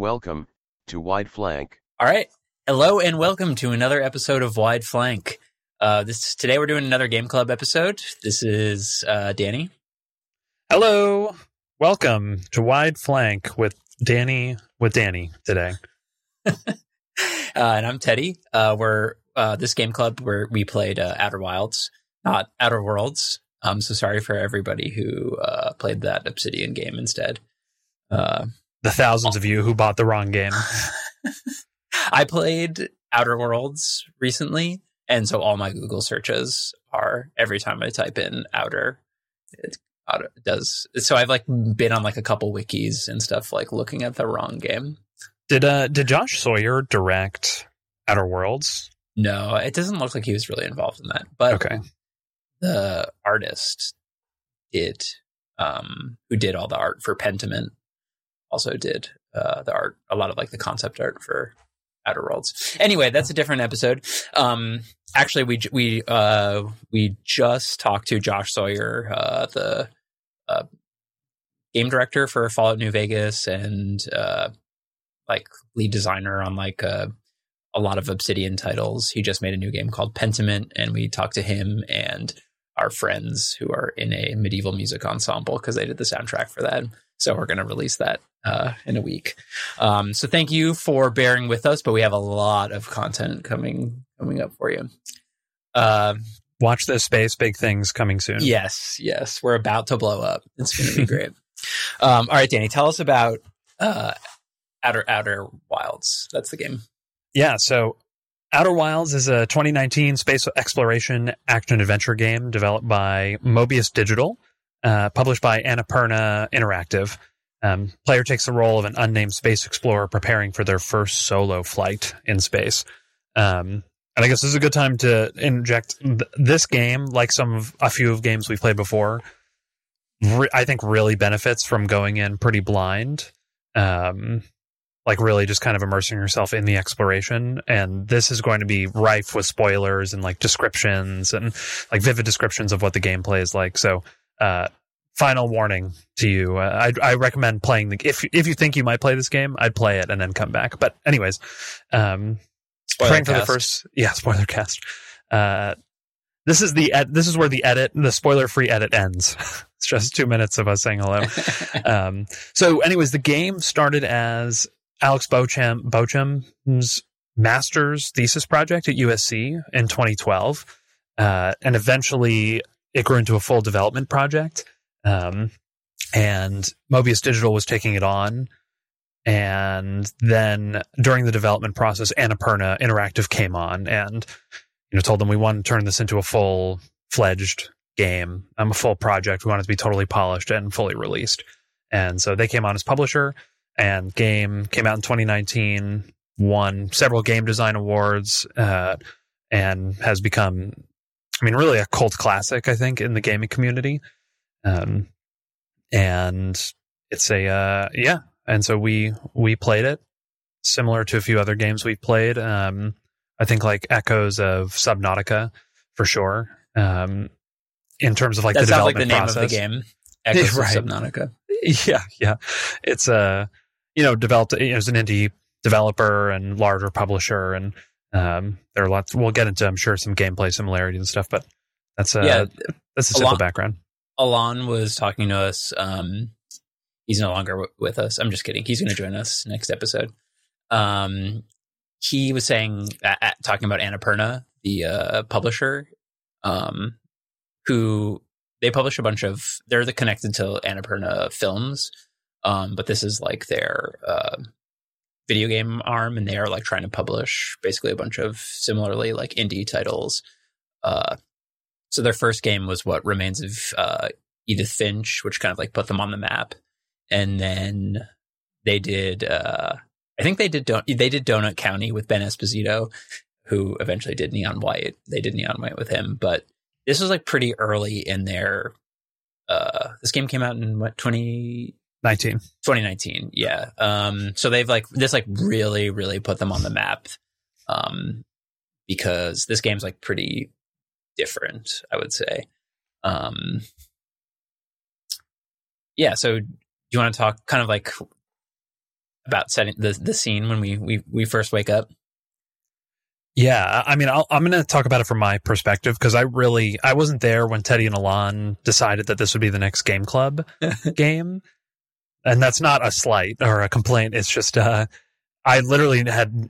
Welcome to Wide Flank. All right. Hello and welcome to another episode of Wide Flank. Uh, this today we're doing another game club episode. This is uh, Danny. Hello. Welcome to Wide Flank with Danny with Danny today. uh, and I'm Teddy. Uh, we're uh, this game club where we played uh, Outer Wilds, not Outer Worlds. Um, so sorry for everybody who uh, played that Obsidian game instead. The thousands of you who bought the wrong game. I played Outer Worlds recently, and so all my Google searches are every time I type in Outer, it, it does. So I've like been on like a couple wikis and stuff, like looking at the wrong game. Did uh did Josh Sawyer direct Outer Worlds? No, it doesn't look like he was really involved in that. But okay, the artist did, um, who did all the art for Pentiment, also did uh, the art, a lot of like the concept art for Outer Worlds. Anyway, that's a different episode. Um, actually, we we uh, we just talked to Josh Sawyer, uh, the uh, game director for Fallout New Vegas, and uh, like lead designer on like uh, a lot of Obsidian titles. He just made a new game called Pentiment, and we talked to him and our friends who are in a medieval music ensemble because they did the soundtrack for that. So we're going to release that uh, in a week. Um, so thank you for bearing with us, but we have a lot of content coming coming up for you. Uh, Watch this space, big things coming soon. Yes, yes, we're about to blow up. It's going to be great. Um, all right, Danny, tell us about uh, Outer Outer Wilds. That's the game. Yeah, so Outer Wilds is a 2019 space exploration action adventure game developed by Mobius Digital, uh, published by Annapurna Interactive. Um, player takes the role of an unnamed space explorer preparing for their first solo flight in space. Um, and I guess this is a good time to inject th- this game, like some of a few of games we've played before. Re- I think really benefits from going in pretty blind. Um, like really just kind of immersing yourself in the exploration. And this is going to be rife with spoilers and like descriptions and like vivid descriptions of what the gameplay is like. So, uh, final warning to you. Uh, I, I recommend playing the, if, if you think you might play this game, I'd play it and then come back. But anyways, um, spoiler praying cast. for the first, yeah, spoiler cast. Uh, this is the ed- this is where the edit the spoiler free edit ends it's just two minutes of us saying hello um, so anyways the game started as Alex Beauchamp's master's thesis project at USC in 2012. Uh, and eventually it grew into a full development project. Um, and Mobius Digital was taking it on. And then during the development process, Annapurna Interactive came on and, you know, told them we want to turn this into a full fledged game. I'm a full project. We want it to be totally polished and fully released. And so they came on as publisher and game came out in 2019 won several game design awards uh, and has become i mean really a cult classic i think in the gaming community. Um, and it's a uh, yeah. And so we we played it similar to a few other games we've played. Um, i think like echoes of subnautica for sure. Um, in terms of like that the sounds like the name process. of the game echoes right. of subnautica. Yeah yeah. It's a uh, you know, developed as an indie developer and larger publisher, and um, there are lots. We'll get into, I'm sure, some gameplay similarities and stuff, but that's a yeah, that's a simple Alon, background. Alon was talking to us. Um, he's no longer w- with us. I'm just kidding. He's going to join us next episode. Um, he was saying, uh, talking about Annapurna, the uh, publisher, um, who they publish a bunch of. They're the connected to Annapurna films um, but this is like their uh, video game arm, and they are like trying to publish basically a bunch of similarly like indie titles. Uh, so their first game was what remains of uh, Edith Finch, which kind of like put them on the map, and then they did. Uh, I think they did. Don- they did Donut County with Ben Esposito, who eventually did Neon White. They did Neon White with him, but this was like pretty early in their. Uh, this game came out in what 20 19 2019 yeah. Um so they've like this like really really put them on the map um because this game's like pretty different i would say. Um yeah so do you want to talk kind of like about setting the the scene when we we we first wake up? Yeah, I mean, I'll, I'm going to talk about it from my perspective because I really I wasn't there when Teddy and Alon decided that this would be the next Game Club game, and that's not a slight or a complaint. It's just uh, I literally had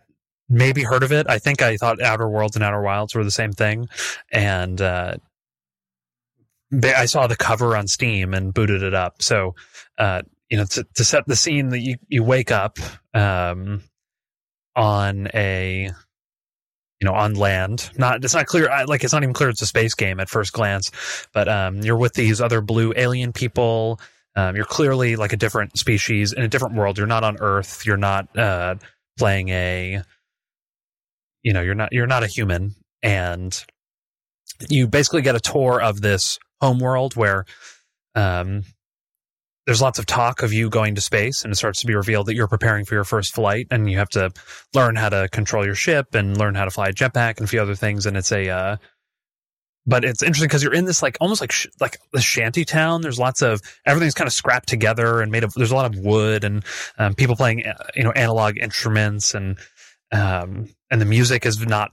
maybe heard of it. I think I thought Outer Worlds and Outer Wilds were the same thing, and uh, I saw the cover on Steam and booted it up. So, uh, you know, to, to set the scene that you you wake up um, on a you know, on land. Not it's not clear. Like it's not even clear it's a space game at first glance. But um, you're with these other blue alien people. Um, you're clearly like a different species in a different world. You're not on Earth. You're not uh, playing a. You know, you're not you're not a human, and you basically get a tour of this home world where um, there's lots of talk of you going to space and it starts to be revealed that you're preparing for your first flight and you have to learn how to control your ship and learn how to fly a jetpack and a few other things and it's a uh, but it's interesting because you're in this like almost like sh- like the shanty town there's lots of everything's kind of scrapped together and made of there's a lot of wood and um, people playing uh, you know analog instruments and um, and the music is not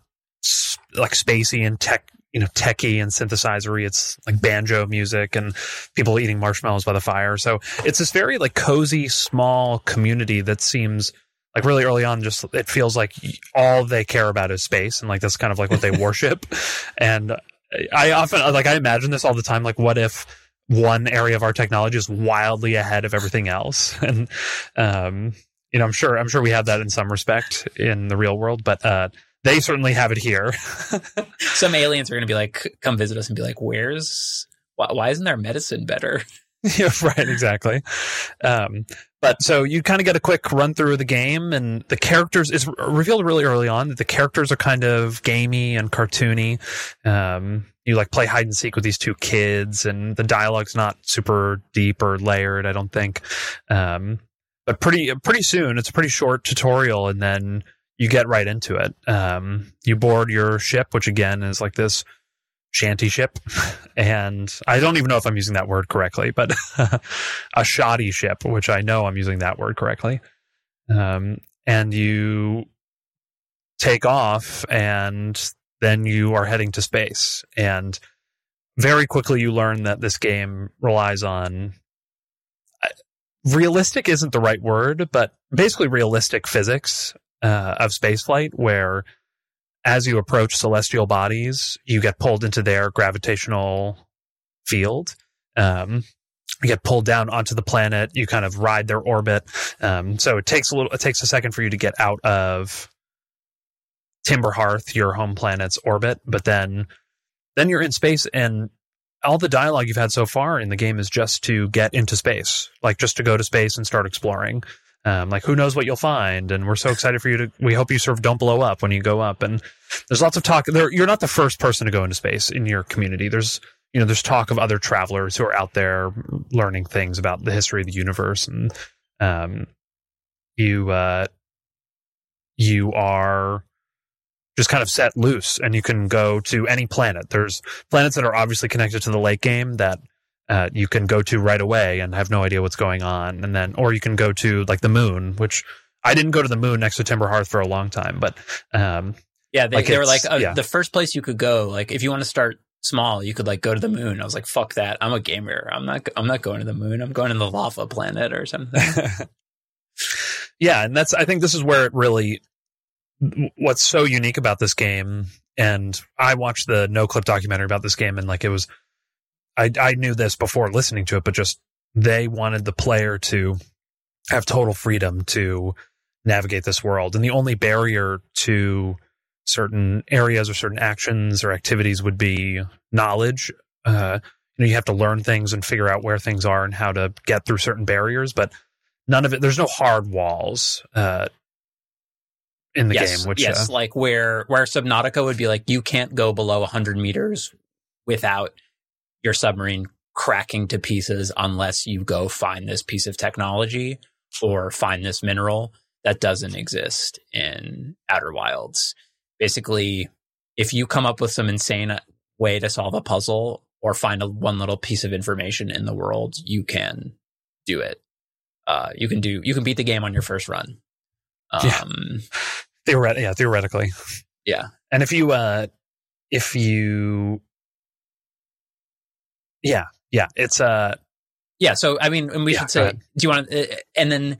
like spacey and tech you know techie and synthesizery. It's like banjo music and people eating marshmallows by the fire. So it's this very like cozy small community that seems like really early on just it feels like all they care about is space and like that's kind of like what they worship. And I often like I imagine this all the time. Like what if one area of our technology is wildly ahead of everything else and um you know i'm sure i'm sure we have that in some respect in the real world but uh they certainly have it here. Some aliens are going to be like, come visit us and be like, where's, why, why isn't our medicine better? yeah, right, exactly. Um, but so you kind of get a quick run through of the game, and the characters is revealed really early on that the characters are kind of gamey and cartoony. Um, you like play hide and seek with these two kids, and the dialogue's not super deep or layered, I don't think. Um, but pretty pretty soon, it's a pretty short tutorial, and then you get right into it. Um, you board your ship, which again is like this shanty ship. And I don't even know if I'm using that word correctly, but a shoddy ship, which I know I'm using that word correctly. Um, and you take off and then you are heading to space. And very quickly you learn that this game relies on uh, realistic isn't the right word, but basically realistic physics uh, of spaceflight where as you approach celestial bodies, you get pulled into their gravitational field. Um, you get pulled down onto the planet. You kind of ride their orbit. Um, so it takes a little, it takes a second for you to get out of Timber Hearth, your home planet's orbit, but then, then you're in space and all the dialogue you've had so far in the game is just to get into space, like just to go to space and start exploring. Um, like who knows what you'll find, and we're so excited for you to. We hope you sort of don't blow up when you go up. And there's lots of talk. There, you're not the first person to go into space in your community. There's you know there's talk of other travelers who are out there learning things about the history of the universe, and um, you uh, you are just kind of set loose, and you can go to any planet. There's planets that are obviously connected to the late game that uh, you can go to right away and have no idea what's going on, and then or you can go to like the moon, which I didn't go to the moon next to Timber Hearth for a long time, but um, yeah, they, like they were like uh, yeah. the first place you could go. Like if you want to start small, you could like go to the moon. I was like, fuck that. I'm a gamer. I'm not. I'm not going to the moon. I'm going to the lava planet or something. yeah, and that's. I think this is where it really. What's so unique about this game, and I watched the No Clip documentary about this game, and like it was I, I knew this before listening to it, but just they wanted the player to have total freedom to navigate this world. And the only barrier to certain areas or certain actions or activities would be knowledge. Uh, you know, you have to learn things and figure out where things are and how to get through certain barriers, but none of it, there's no hard walls, uh, in the yes, game, which, yes, uh, like where, where Subnautica would be like, you can't go below 100 meters without your submarine cracking to pieces unless you go find this piece of technology or find this mineral that doesn't exist in Outer Wilds. Basically, if you come up with some insane way to solve a puzzle or find a, one little piece of information in the world, you can do it. Uh, you can do you can beat the game on your first run. Yeah. Um, Theoret- yeah, theoretically. Yeah. And if you, uh, if you, yeah, yeah, it's, uh, yeah. So I mean, and we Yeah, should say, do you want to? Uh, and then,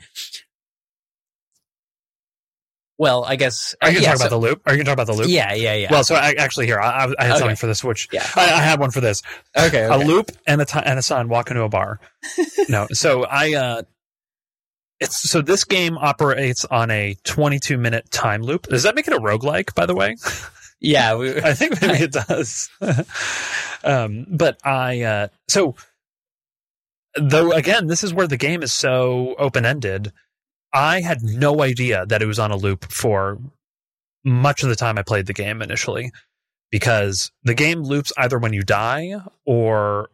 well, I guess. are you going to yeah, talk so- about the loop? Are you going to talk about the loop? Yeah, yeah, yeah. Well, so I, actually here, I, I had Okay. something for this, which yeah. I, I had one for this. Okay. A loop and a ti- and a son walk into a bar. no, so I, uh, it's, so this game operates on a 22 minute time loop. Does that make it a roguelike, by the way? yeah. We, I think maybe it does. um, but I, uh, so though again, this is where the game is so open ended. I had no idea that it was on a loop for much of the time I played the game initially because the game loops either when you die or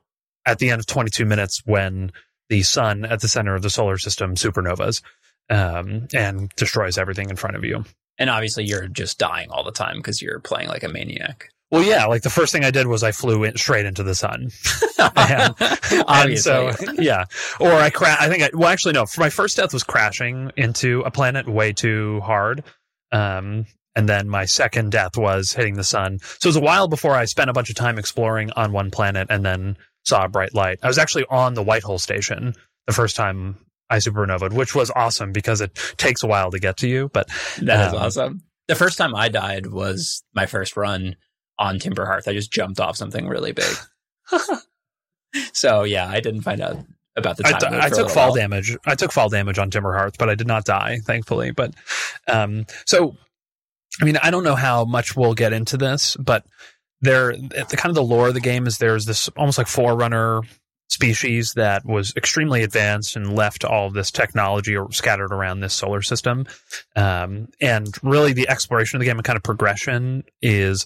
at the end of 22 minutes when the sun at the center of the solar system supernovas um, and destroys everything in front of you. And obviously, you're just dying all the time because you're playing like a maniac. Well, yeah, like the first thing I did was I flew in, straight into the sun. And- And obviously. so, yeah. Or I cra- I think I, well, actually, no, for my first death was crashing into a planet way too hard. Um, and then my second death was hitting the sun. So it was a while before I spent a bunch of time exploring on one planet and then saw a bright light. I was actually on the Whitehole station the first time I supernovaed, which was awesome because it takes a while to get to you. But That is Um, awesome. The first time I died was my first run on Timber Hearth. I just jumped off something really big. so yeah, I didn't find out about the I, time. t- I took fall while. damage. I took fall damage on Timber Hearth, but I did not die, thankfully. But um, so, I mean, I don't know how much we'll get into this, but there, the kind of the lore of the game is there's this almost like forerunner species that was extremely advanced and left all of this technology scattered around this solar system. Um, and really, the exploration of the game and kind of progression is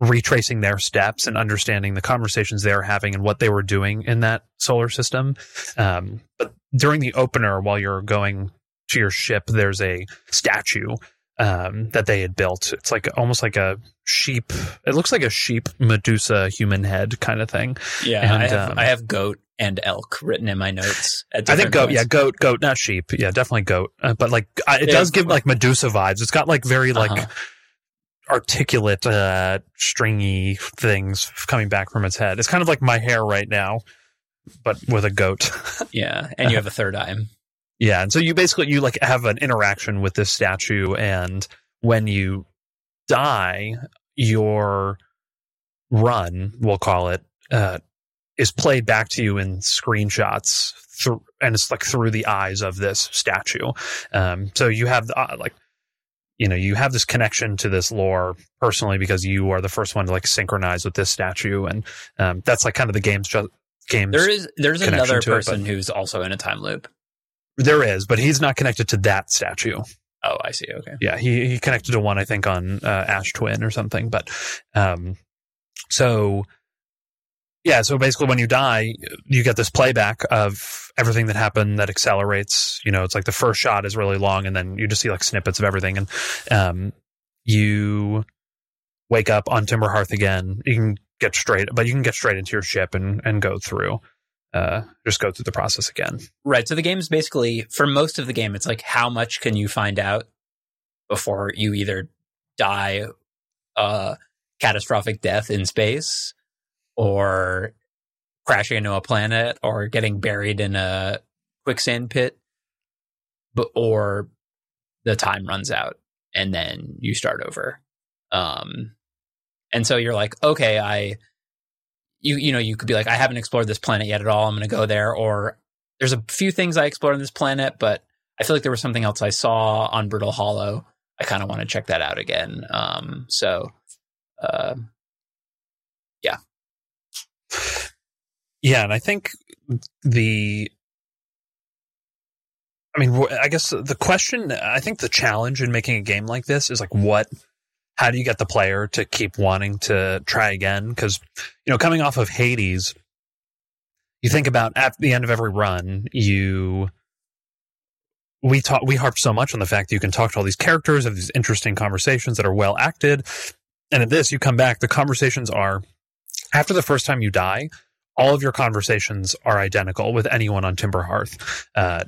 retracing their steps and understanding the conversations they were having and what they were doing in that solar system. Um, but during the opener, while you're going to your ship, there's a statue um, that they had built. It's like almost like a sheep. It looks like a sheep Medusa human head kind of thing. Yeah, And, I have um, I have goat and elk written in my notes. At I think goat, points. yeah, goat, goat, not sheep. Yeah, definitely goat. Uh, but like, I, it Yeah. does give like Medusa vibes. It's got like very like Uh-huh. articulate, uh, stringy things coming back from its head. It's kind of like my hair right now, but with a goat. Yeah, and you have a third eye. Yeah, and so you basically you like have an interaction with this statue, and when you die, your run, we'll call it, uh, is played back to you in screenshots, through, and it's like through the eyes of this statue. Um, so you have the, uh, like, you know, you have this connection to this lore personally because you are the first one to like synchronize with this statue, and um, that's like kind of the game's ju- game's. There is there's another to it, person but- who's also in a time loop. There is, but he's not connected to that statue. Oh, I see. Okay. yeah he, he connected to one i think on uh, ash twin or something but um so yeah so basically when you die you get this playback of everything that happened that accelerates you know it's like the first shot is really long and then you just see like snippets of everything and um you wake up on timber hearth again you can get straight but you can get straight into your ship and and go through uh just go through the process again Right. So the game's basically for most of the game, it's like how much can you find out before you either die a catastrophic death in space or crashing into a planet or getting buried in a quicksand pit but or the time runs out and then you start over um and so you're like okay i you you know you could be like i haven't explored this planet yet at all i'm going to go there or there's a few things I explored on this planet, but I feel like there was something else I saw on Brittle Hollow. I kind of want to check that out again. Um, so, uh, Yeah, yeah, and I think the I mean, I guess the question, I think the challenge in making a game like this is like, what, how do you get the player to keep wanting to try again? Because, you know, coming off of Hades, you think about at the end of every run, you, we talk, we harp so much on the fact that you can talk to all these characters, have these interesting conversations that are well acted. And at this, you come back, the conversations are, after the first time you die, all of your conversations are identical with anyone on Timber Hearth. Uh,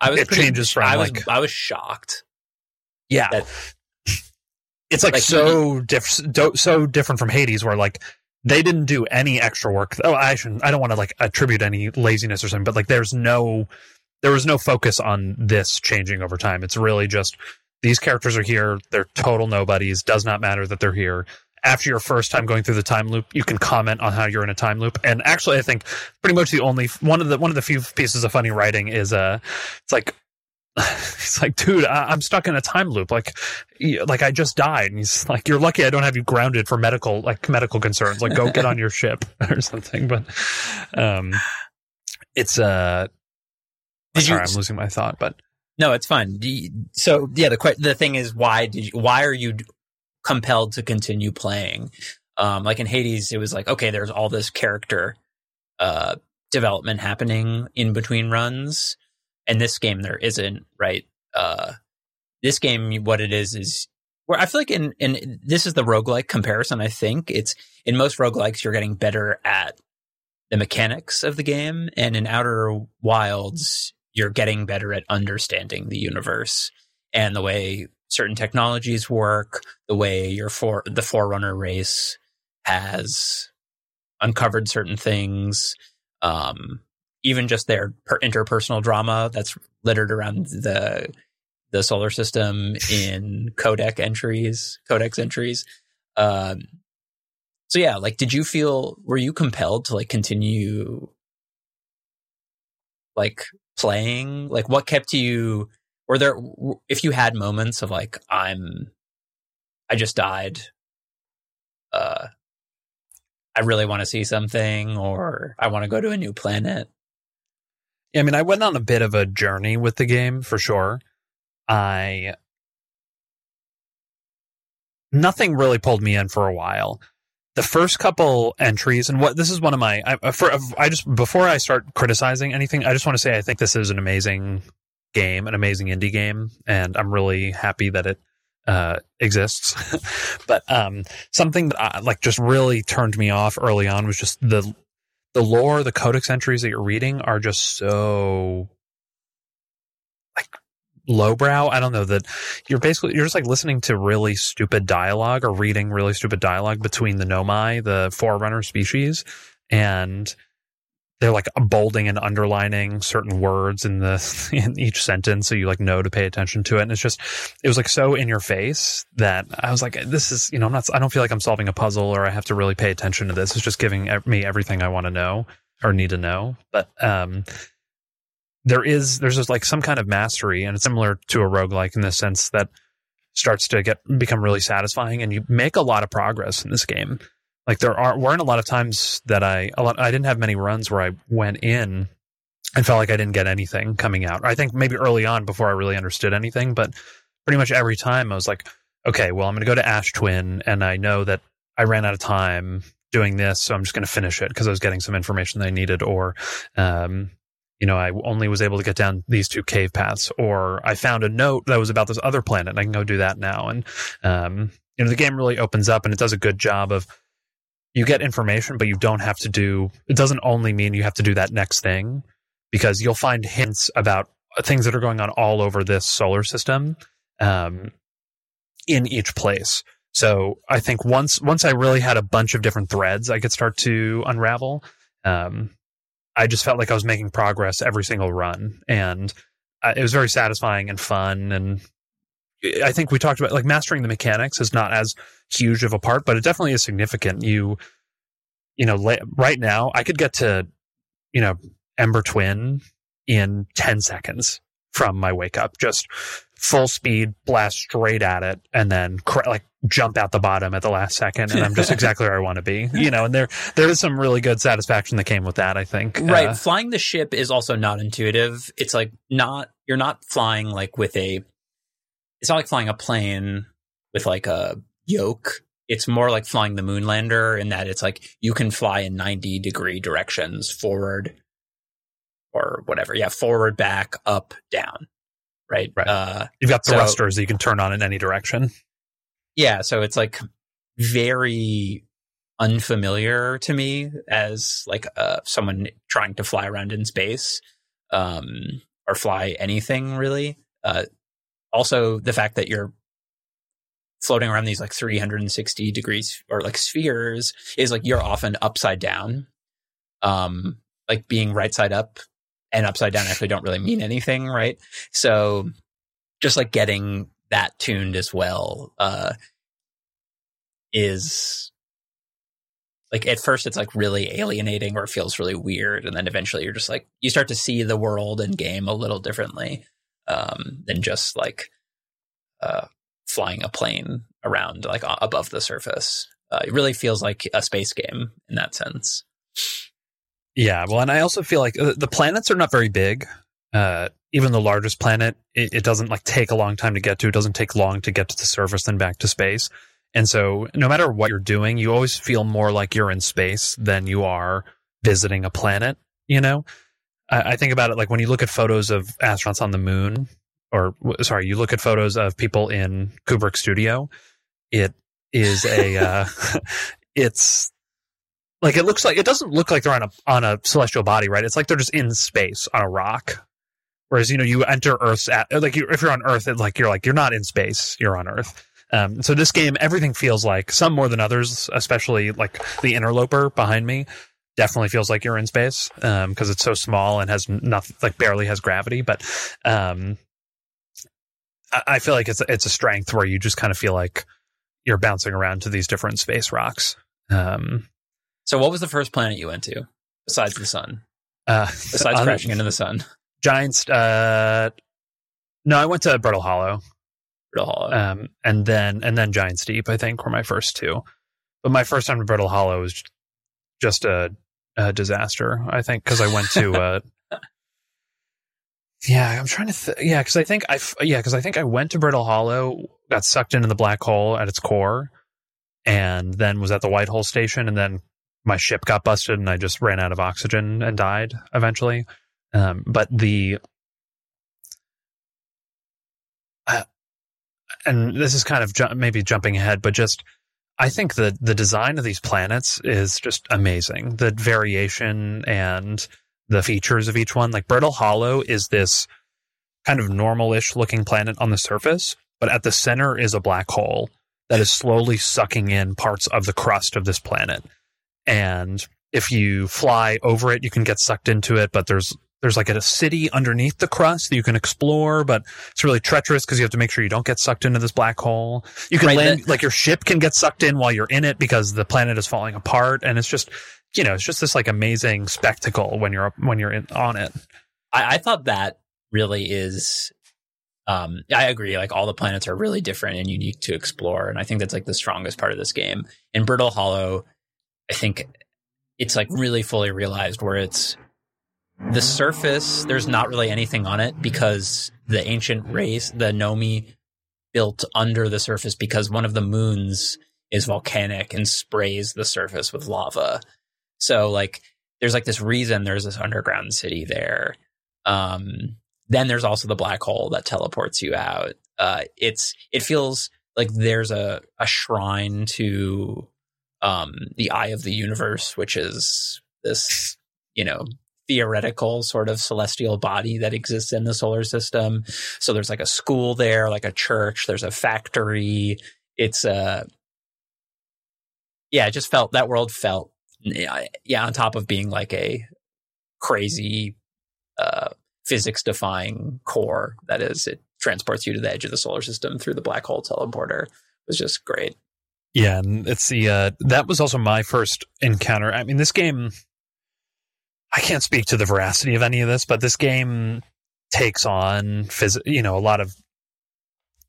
I was It pretty- changes from, I was like- I was shocked Yeah. That- it's like, Like, so diff- do- so different from Hades where like they didn't do any extra work. Oh, I shouldn't I don't want to like attribute any laziness or something, but like there's no there was no focus on this changing over time. It's really just these characters are here, they're total nobodies, does not matter that they're here. After your first time going through the time loop, you can comment on how you're in a time loop. And actually I think pretty much the only one of the one of the few pieces of funny writing is uh it's like it's like, dude, I, I'm stuck in a time loop. Like, like I just died. And he's like, you're lucky I don't have you grounded for medical, like medical concerns. Like, go get on your ship or something. But, um, it's uh, Did sorry, you- I'm losing my thought. But No, it's fine. You- so yeah, the the thing is, why did you, why are you compelled to continue playing? Um, like in Hades, it was like okay, there's all this character uh, development happening in between runs, and this game there isn't. Right? Uh, this game, what it is is where I feel like in in this is the roguelike comparison. I think it's in most roguelikes you're getting better at the mechanics of the game, and in Outer Wilds you're getting better at understanding the universe and the way certain technologies work, the way your for the Forerunner race has uncovered certain things, um, even just their per- interpersonal drama that's littered around the the solar system in codec entries, codex entries. Um, so yeah, like, did you feel were you compelled to like continue like playing? Like, what kept you? Were there if you had moments of like I'm, I just died. Uh, I really want to see something, or I want to go to a new planet. Yeah, I mean, I went on a bit of a journey with the game for sure. I, nothing really pulled me in for a while. the first couple entries and what this is one of my I, for I just before I start criticizing anything, I just want to say I think this is an amazing game, an amazing indie game, and I'm really happy that it uh, exists. but um, something that I, like just really turned me off early on was just the the lore, the codex entries that you're reading are just so like lowbrow. I don't know that you're basically you're just like listening to really stupid dialogue or reading really stupid dialogue between the Nomai, the Forerunner species, and they're like bolding and underlining certain words in the in each sentence so you like know to pay attention to it and it's just it was like so in your face that i was like this is you know i'm not i don't feel like i'm solving a puzzle or i have to really pay attention to this. It's just giving me everything i want to know or need to know. But um there is there's just like some kind of mastery and it's similar to a roguelike in the sense that starts to get become really satisfying and you make a lot of progress in this game like there are weren't a lot of times that I a lot I didn't have many runs where I went in and felt like I didn't get anything coming out. I think maybe early on before I really understood anything, but pretty much every time I was like, okay, well I'm going to go to Ash Twin and I know that I ran out of time doing this, so I'm just going to finish it because I was getting some information that I needed or um you know, I only was able to get down these two cave paths, or I found a note that was about this other planet, and I can go do that now. And um, you know, the game really opens up, and it does a good job of you get information, but you don't have to do. It doesn't only mean you have to do that next thing, because you'll find hints about things that are going on all over this solar system, um, in each place. So I think once once I really had a bunch of different threads, I could start to unravel. Um, I just felt like I was making progress every single run, and uh, it was very satisfying and fun. And I think we talked about like mastering the mechanics is not as huge of a part, but it definitely is significant. You, you know, right now I could get to, you know, Ember Twin in ten seconds from my wake up, just full speed blast straight at it, and then cr- like jump out the bottom at the last second, and I'm just exactly where I want to be. You know, and there there is some really good satisfaction that came with that. I think. Right. Uh, flying the ship is also not intuitive. It's like not, you're not flying like with a, it's not like flying a plane with like a yoke. It's more like flying the moonlander in that it's like you can fly in 90 degree directions forward or whatever. Yeah. Forward, back, up, down. Right. Right. Uh, you've got so- thrusters that you can turn on in any direction. yeah. So it's like very unfamiliar to me as like uh, someone trying to fly around in space um, or fly anything really. Uh, also the fact that you're floating around these like 360 degrees or like spheres is like you're often upside down. Um, like being right side up and upside down actually don't really mean anything, right? So just like getting that tuned as well, uh, is like at first it's like really alienating or it feels really weird. And then eventually you're just like, you start to see the world and game a little differently, um, than just like, uh, flying a plane around like above the surface. Uh, it really feels like a space game in that sense. Yeah, well, and I also feel like uh, the planets are not very big. Uh, even the largest planet, it, it, doesn't like take a long time to get to. It doesn't take long to get to the surface and back to space. And so, no matter what you're doing, you always feel more like you're in space than you are visiting a planet. You know, I, I think about it like when you look at photos of astronauts on the moon, or sorry, you look at photos of people in Kubrick studio. It is a, uh, it's like it looks like it doesn't look like they're on a on a celestial body, right? It's like they're just in space on a rock. Whereas you know you enter Earth's at like you, if you're on Earth, it's like you're like you're not in space, you're on Earth. Um, so this game, everything feels like some more than others, especially like the interloper behind me, definitely feels like you're in space because um, it's so small and has nothing, like barely has gravity. But um, I, I feel like it's it's a strength where you just kind of feel like you're bouncing around to these different space rocks. Um, so, what was the first planet you went to besides the sun? Uh, besides crashing into the sun, Giants. Uh, no, I went to Brittle Hollow. Brittle Hollow, um, and then and then Giants Deep. I think were my first two, but my first time to Brittle Hollow was just a, a disaster. I think because I went to. Uh, yeah, I'm trying to. Th- yeah, because I think I. Yeah, because I think I went to Brittle Hollow, got sucked into the black hole at its core, and then was at the White Hole station, and then my ship got busted and I just ran out of oxygen and died eventually. Um, but the, uh, and this is kind of ju- maybe jumping ahead, but just I think the the design of these planets is just amazing. The variation and the features of each one. Like Brittle Hollow is this kind of normal-ish looking planet on the surface, but at the center is a black hole that is slowly sucking in parts of the crust of this planet and if you fly over it, you can get sucked into it. But there's there's like a city underneath the crust that you can explore, but it's really treacherous because you have to make sure you don't get sucked into this black hole. You can right, land that, like your ship can get sucked in while you're in it because the planet is falling apart, and it's just you know it's just this like amazing spectacle when you're when you're in, on it. I, I thought that really is um, I agree. Like all the planets are really different and unique to explore, and I think that's like the strongest part of this game. In Brittle Hollow, I think it's like really fully realized where it's the surface, there's not really anything on it because the ancient race, the Nomai, built under the surface because one of the moons is volcanic and sprays the surface with lava. So like there's like this reason there's this underground city there. Um, then there's also the black hole that teleports you out. Uh, it's it feels like there's a a shrine to um, the eye of the universe, which is this, you know, theoretical sort of celestial body that exists in the solar system. So there's like a school there, like a church, there's a factory. It's a, uh, yeah, it just felt that world felt, yeah, on top of being like a crazy, uh, physics defying core that is, it transports you to the edge of the solar system through the black hole teleporter. It was just great. Yeah, and it's the uh, that was also my first encounter. I mean, this game. I can't speak to the veracity of any of this, but this game takes on phys- you know, a lot of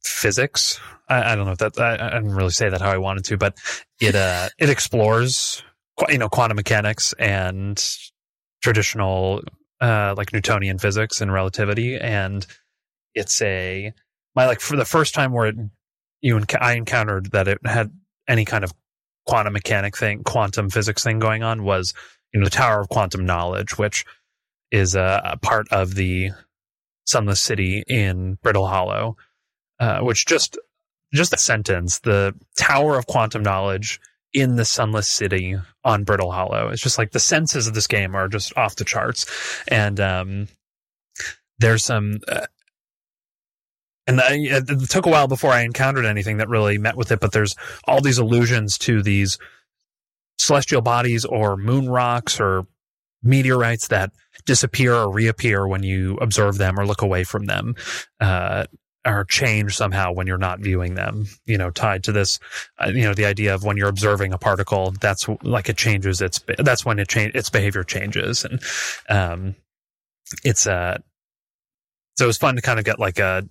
physics. I, I don't know if that I, I, didn't really say that how I wanted to, but it uh it explores you know quantum mechanics and traditional uh like Newtonian physics and relativity, and it's a my like for the first time where it, you and I encountered that it had any kind of quantum mechanic thing, quantum physics thing going on was, you know, the Tower of Quantum Knowledge, which is a, a part of the Sunless City in Brittle Hollow, uh, which just just a sentence, the Tower of Quantum Knowledge in the Sunless City on Brittle Hollow. It's just like the senses of this game are just off the charts, and um, there's some. Uh, and I, it it took a while before I encountered anything that really met with it. But there's all these allusions to these celestial bodies or moon rocks or meteorites that disappear or reappear when you observe them or look away from them, uh, or change somehow when you're not viewing them. You know, tied to this, uh, you know, the idea of when you're observing a particle, that's like it changes its. That's when it change its behavior changes, and um, it's uh so it was fun to kind of get like a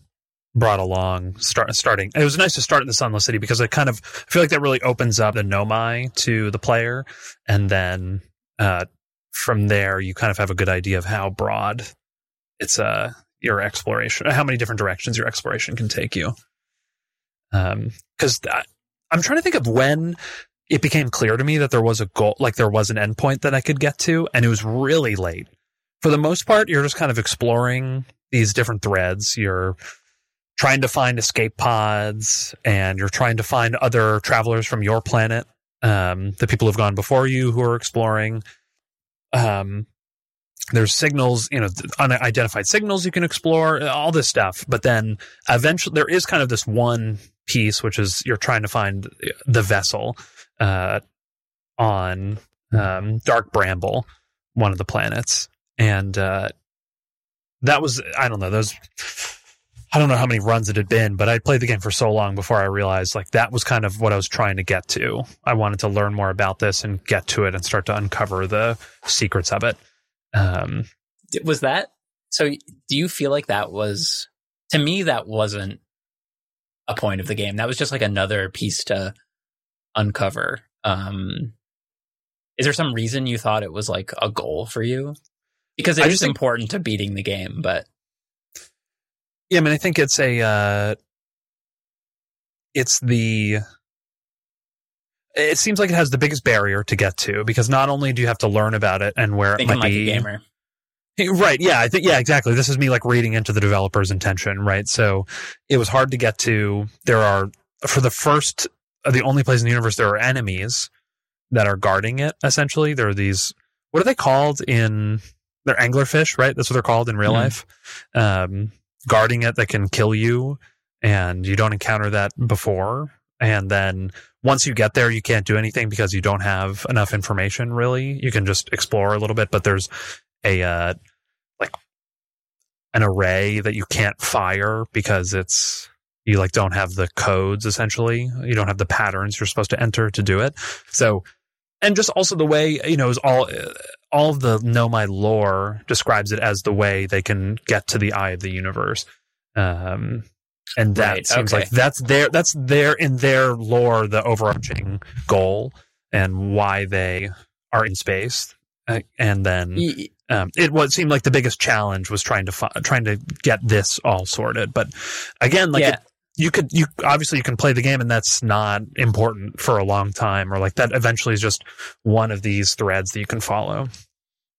brought along start starting it was nice to start in the sunless city because it kind of i feel like that really opens up the nomai to the player. And then uh from there you kind of have a good idea of how broad it's uh your exploration how many different directions your exploration can take you. Um because i'm trying to think of when it became clear to me that there was a goal like there was an endpoint that i could get to and it was really late. For the most part you're just kind of exploring these different threads. You're trying to find escape pods and you're trying to find other travelers from your planet um, the people who've gone before you who are exploring. Um, there's signals you know unidentified signals you can explore all this stuff. But then eventually there is kind of this one piece which is you're trying to find the vessel uh, on um, dark bramble one of the planets. And uh, that was I don't know those I don't know how many runs it had been, but I'd played the game for so long before I realized like that was kind of what I was trying to get to. I wanted to learn more about this and get to it and start to uncover the secrets of it. Um, was that so? Do you feel like that was to me that wasn't a point of the game? That was just like another piece to uncover. Um, is there some reason you thought it was like a goal for you? Because it is think, important to beating the game, but yeah, I mean, I think it's a, uh, it's the, it seems like it has the biggest barrier to get to because not only do you have to learn about it and where it might like be. gamer. Right. Yeah. I think, yeah, exactly. This is me like reading into the developer's intention, right? So it was hard to get to. There are, for the first, uh, the only place in the universe, there are enemies that are guarding it, essentially. There are these, what are they called in, they're anglerfish, right? That's what they're called in real mm. life. Um, guarding it that can kill you and you don't encounter that before. And then once you get there you can't do anything because you don't have enough information really. You can just explore a little bit but there's a uh, like an array that you can't fire because it's you like don't have the codes essentially. You don't have the patterns you're supposed to enter to do it. So and just also the way you know is all all of the Nomai lore describes it as the way they can get to the eye of the universe. Um, and that right, seems okay. like that's their that's their in their lore the overarching goal and why they are in space. Uh, and then um, it what seemed like the biggest challenge was trying to fi- trying to get this all sorted. But again, like yeah. it, you could you obviously you can play the game and that's not important for a long time or like that eventually is just one of these threads that you can follow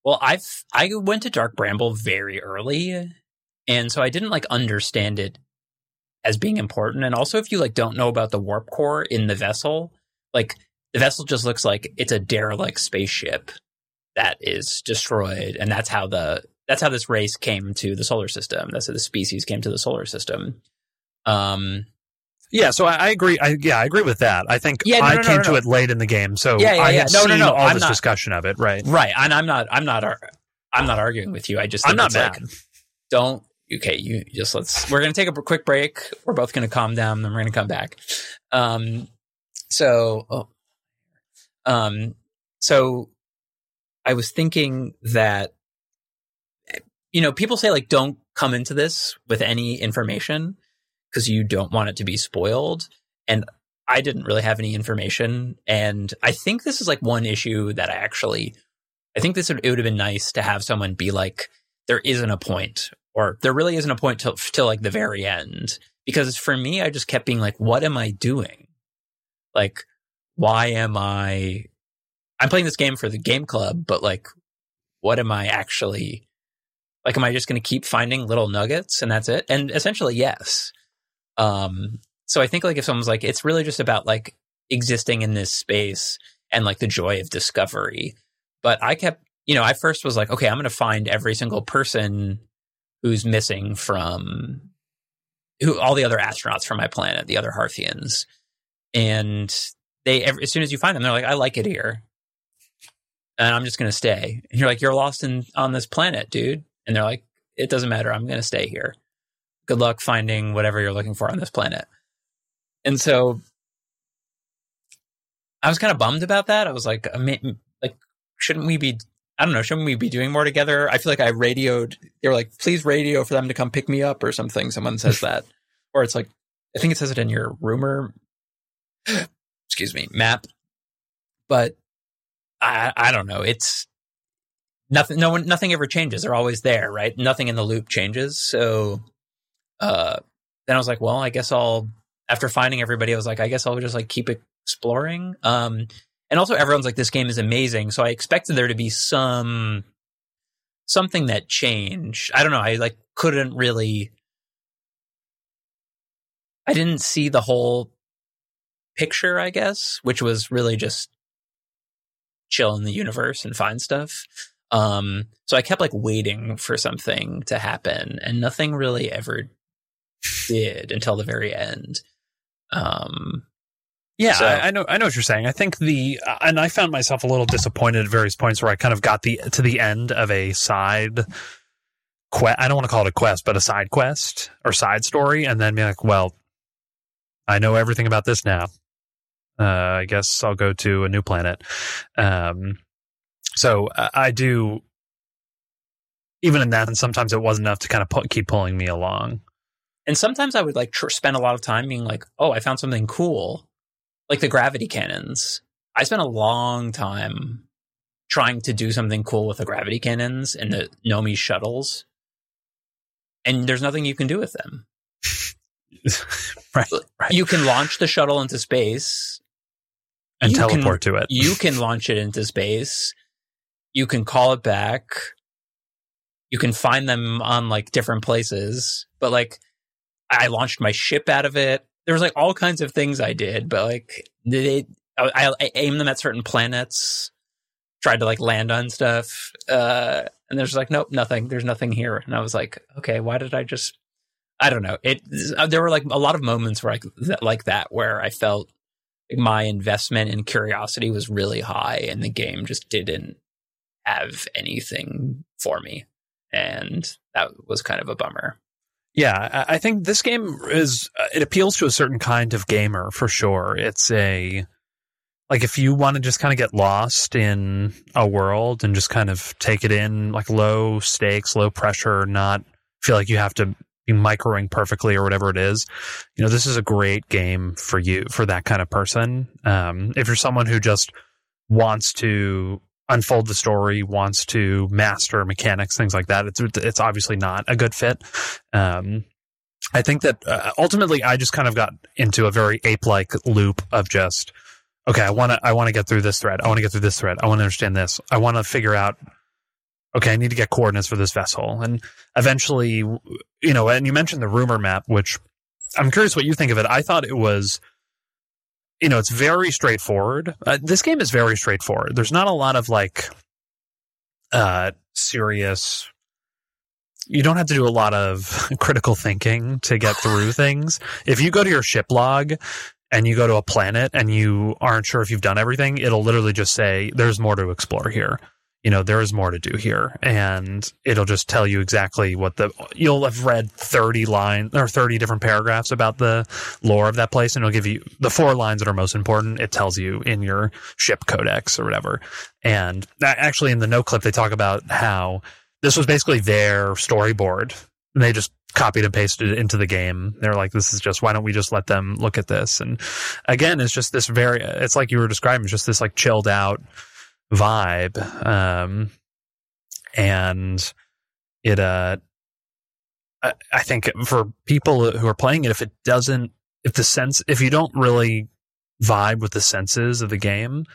well, I've I went to Dark Bramble very early, and so I didn't like understand it as being important. And also, if you like don't know about the warp core in the vessel, like the vessel just looks like it's a derelict spaceship that is destroyed, and that's how the that's how this race came to the solar system. That's how the species came to the solar system. Um, yeah, so I, I, agree. I, yeah, I agree with that. I think yeah, no, I no, came no, to it late in the game, so yeah, yeah, I yeah. no, no, no. all I'm this not, discussion of it, right? Right, and I'm not, I'm not, I'm not arguing with you. I just, I'm not mad. Like, don't. Okay, you just let's. We're gonna take a quick break. We're both gonna calm down, then we're gonna come back. Um, so, oh, um, so I was thinking that, you know, people say like, don't come into this with any information because you don't want it to be spoiled. And I didn't really have any information. And I think this is like one issue that I actually, I think this would, it would have been nice to have someone be like, there isn't a point, or there really isn't a point till, till like the very end. Because for me, I just kept being like, what am I doing? Like, why am I, I'm playing this game for the game club, but like, what am I actually, like, am I just going to keep finding little nuggets and that's it? And essentially, yes. Um, so I think like if someone's like, it's really just about like existing in this space and like the joy of discovery. But I kept, you know, I first was like, okay, I'm going to find every single person who's missing from who all the other astronauts from my planet, the other Hearthians, and they every, as soon as you find them, they're like, I like it here, and I'm just gonna stay. And you're like, you're lost in on this planet, dude, and they're like, it doesn't matter, I'm gonna stay here. Good luck finding whatever you're looking for on this planet. And so I was kind of bummed about that. I was like, I mean, like, shouldn't we be? I don't know. Shouldn't we be doing more together? I feel like I radioed. They were like, please radio for them to come pick me up or something. Someone says that, or it's like, I think it says it in your rumor. excuse me, map. But I, I don't know. It's nothing. No one, nothing ever changes. They're always there, right? Nothing in the loop changes. So, uh, then I was like, well, I guess I'll. After finding everybody, I was like, I guess I'll just like keep exploring. Um, and also everyone's like, this game is amazing. So I expected there to be some something that changed. I don't know. I like couldn't really. I didn't see the whole picture, I guess, which was really just chill in the universe and find stuff. Um, so I kept like waiting for something to happen, and nothing really ever did until the very end. Um, yeah, so, I, I, know. I know what you're saying. I think the and I found myself a little disappointed at various points where I kind of got the to the end of a side quest. I don't want to call it a quest, but a side quest or side story, and then be like, "Well, I know everything about this now. Uh, I guess I'll go to a new planet." Um, so I, I do. Even in that, and sometimes it wasn't enough to kind of pu- keep pulling me along. And sometimes I would like tr- spend a lot of time being like, "Oh, I found something cool." like the gravity cannons. I spent a long time trying to do something cool with the gravity cannons and the Nomai shuttles. And there's nothing you can do with them. right, right, You can launch the shuttle into space and you teleport can, to it. you can launch it into space. You can call it back. You can find them on like different places. But like I launched my ship out of it there was like all kinds of things I did, but like they, I, I aimed them at certain planets, tried to like land on stuff, uh, and there's like nope, nothing. There's nothing here, and I was like, okay, why did I just? I don't know. It there were like a lot of moments where I that, like that where I felt my investment and curiosity was really high, and the game just didn't have anything for me, and that was kind of a bummer. Yeah, I think this game is it appeals to a certain kind of gamer for sure. It's a like if you want to just kind of get lost in a world and just kind of take it in like low stakes, low pressure, not feel like you have to be microing perfectly or whatever it is. You know, this is a great game for you for that kind of person. Um, if you're someone who just wants to unfold the story, wants to master mechanics, things like that, it's it's obviously not a good fit. Um, I think that uh, ultimately I just kind of got into a very ape-like loop of just okay, I want to I want to get through this thread. I want to get through this thread. I want to understand this. I want to figure out okay, I need to get coordinates for this vessel. And eventually, you know, and you mentioned the rumor map, which I'm curious what you think of it. I thought it was you know, it's very straightforward. Uh, this game is very straightforward. There's not a lot of like uh serious you don't have to do a lot of critical thinking to get through things. If you go to your ship log and you go to a planet and you aren't sure if you've done everything, it'll literally just say there's more to explore here you know, there is more to do here. And it'll just tell you exactly what the, you'll have read 30 lines or 30 different paragraphs about the lore of that place. And it'll give you the four lines that are most important. It tells you in your ship codex or whatever. And actually in the Noclip, they talk about how this was basically their storyboard. And they just copied and pasted it into the game. They're like, this is just, why don't we just let them look at this? And again, it's just this very, it's like you were describing, just this like chilled out, vibe. Um, and it, uh, I, think for people who are playing it, if it doesn't, if the sense, if you don't really vibe with the senses of the game,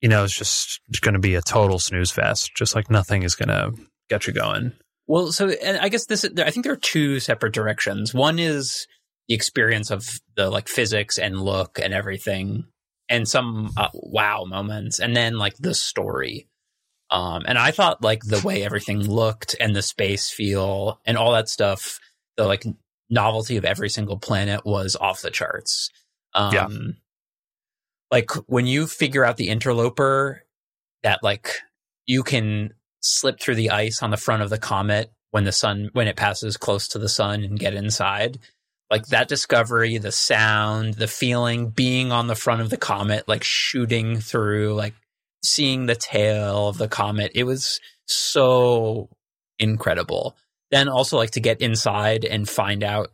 you know, it's just going to be a total snooze fest. Just like nothing is going to get you going. Well, so and I guess this, I think there are two separate directions. One is the experience of the like physics and look and everything and some uh, wow moments, and then like the story. Um, and I thought like the way everything looked and the space feel and all that stuff, the like novelty of every single planet was off the charts. Um, Yeah. Like when you figure out the interloper that like you can slip through the ice on the front of the comet when the sun when it passes close to the sun and get inside like that discovery the sound the feeling being on the front of the comet like shooting through like seeing the tail of the comet it was so incredible. Then also like to get inside and find out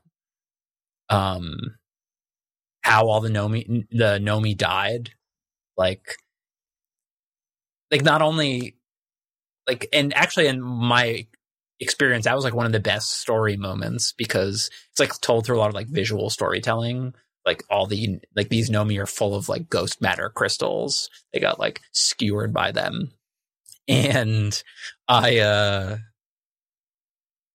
um how all the Nomai the Nomai died like like not only like and actually in my experience that was like one of the best story moments because it's like told through a lot of like visual storytelling. Like all the like these Nomai are full of like ghost matter crystals. They got like skewered by them. And i uh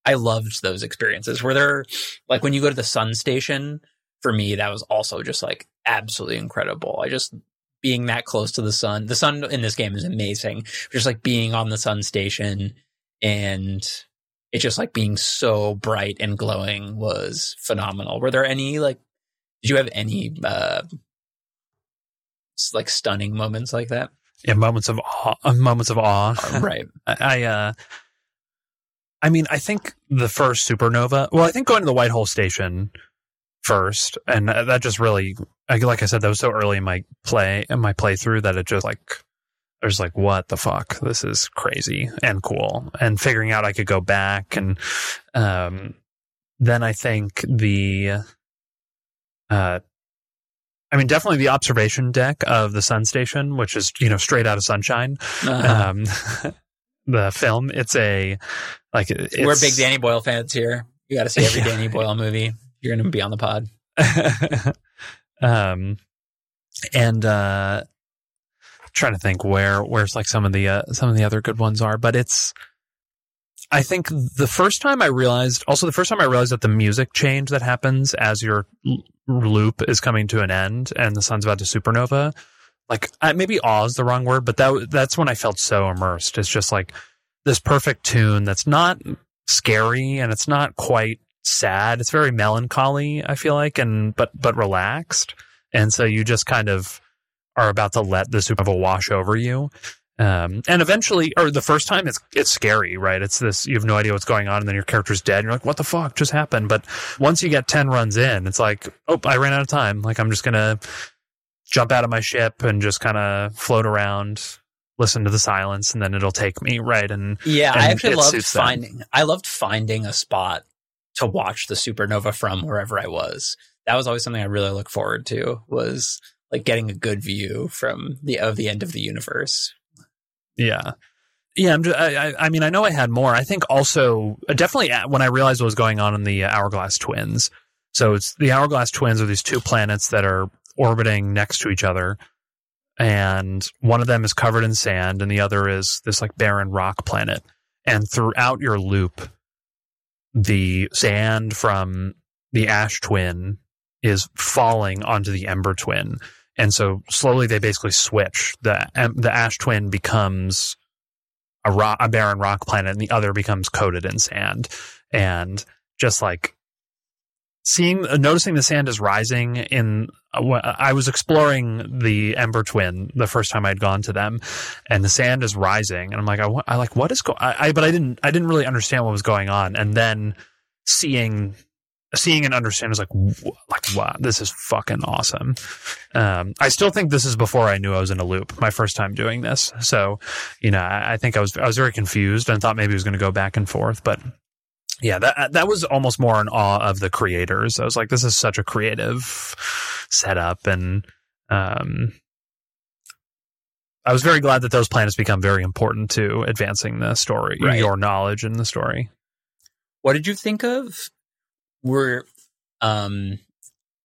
i loved those experiences. Where they're like when you go to the sun station for me that was also just like absolutely incredible. I just being that close to the sun the sun in this game is amazing. Just like being on the sun station and it just like being so bright and glowing was phenomenal were there any like did you have any uh like stunning moments like that Yeah, moments of awe. uh, Moments of awe. right I, I, uh, I mean, I think the first supernova. Well, I think going to the White Hole Station first, and that that just really, like like I said, that was so early in my play, in my playthrough that it just like, there's like, what the fuck? This is crazy and cool. And figuring out I could go back, and um, then I think the, uh. I mean, definitely the observation deck of the Sun Station, which is you know straight out of Sunshine Uh-huh. um, the film. It's a like it's, we're big danny boyle fans here you got to see every danny boyle movie you're gonna be on the pod um, and uh, trying to think where where's like some of the uh, some of the other good ones are, but it's. I think the first time I realized, also the first time I realized that the music change that happens as your l- loop is coming to an end and the sun's about to supernova, like uh, maybe awe is the wrong word, but that that's when I felt so immersed. It's just like this perfect tune that's not scary and it's not quite sad. It's very melancholy, I feel like, and but but relaxed. And so you just kind of are about to let the supernova wash over you. Um, and eventually, or the first time, it's it's scary, right? It's this you have no idea what's going on, and then your character's dead. And you're like, "What the fuck just happened?" But once you get ten runs in, it's like, "Oh, I ran out of time. Like I'm just gonna jump out of my ship and just kind of float around, listen to the silence, and then it'll take me right." And yeah i actually loved suits them. finding i loved finding a spot to watch the supernova from wherever i was that was always something i really look forward to was like getting a good view from the of the end of the universe Yeah. Yeah, I'm just, I, I- mean, I know I had more. I think also, uh, definitely when I realized what was going on in the uh, Hourglass Twins. So it's the Hourglass Twins are these two planets that are orbiting next to each other. And one of them is covered in sand, and the other is this like barren rock planet. And throughout your loop, the sand from the Ash Twin is falling onto the Ember Twin and so slowly they basically switch. the um, The Ash Twin becomes a rock, a barren rock planet, and the other becomes coated in sand. And just like seeing, uh, noticing the sand is rising. In uh, I was exploring the Ember Twin the first time I'd gone to them, and the sand is rising, and I'm like, I, I like what is going? I but I didn't, I didn't really understand what was going on, and then seeing seeing and understanding is like like wow this is fucking awesome um i still think this is before i knew i was in a loop my first time doing this so you know i, I think i was i was very confused and thought maybe it was going to go back and forth but yeah that that was almost more in awe of the creators i was like this is such a creative setup and um I was very glad that those planets become very important to advancing the story, Right. your knowledge in the story. What did you think of? Were um,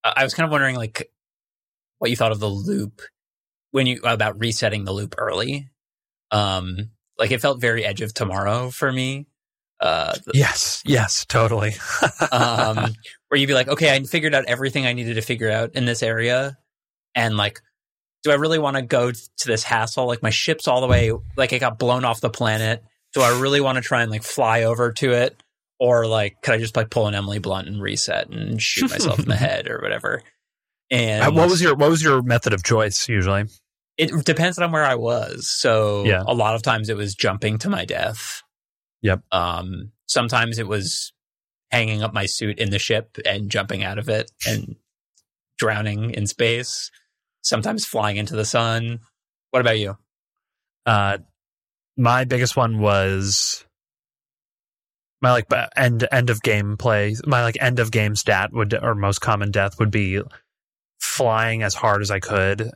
I was kind of wondering like what you thought of the loop when you about resetting the loop early. Um, like it felt very Edge of Tomorrow for me. Uh, Yes, yes, totally. um, where you'd be like, okay, I figured out everything I needed to figure out in this area, and like, do I really want to go to this hassle? Like, my ship's all the way, like, it got blown off the planet. Do I really want to try and like fly over to it, or like could I just like pull an Emily Blunt and reset and shoot myself in the head or whatever. And Uh, what was your what was your method of choice usually? it depends on where I was. So Yeah. a lot of times it was jumping to my death. Yep. Um, sometimes it was hanging up my suit in the ship and jumping out of it and drowning in space. Sometimes flying into the sun. What about you? Uh, my biggest one was my like end end of game play. My like end of game stat would or most common death would be flying as hard as I could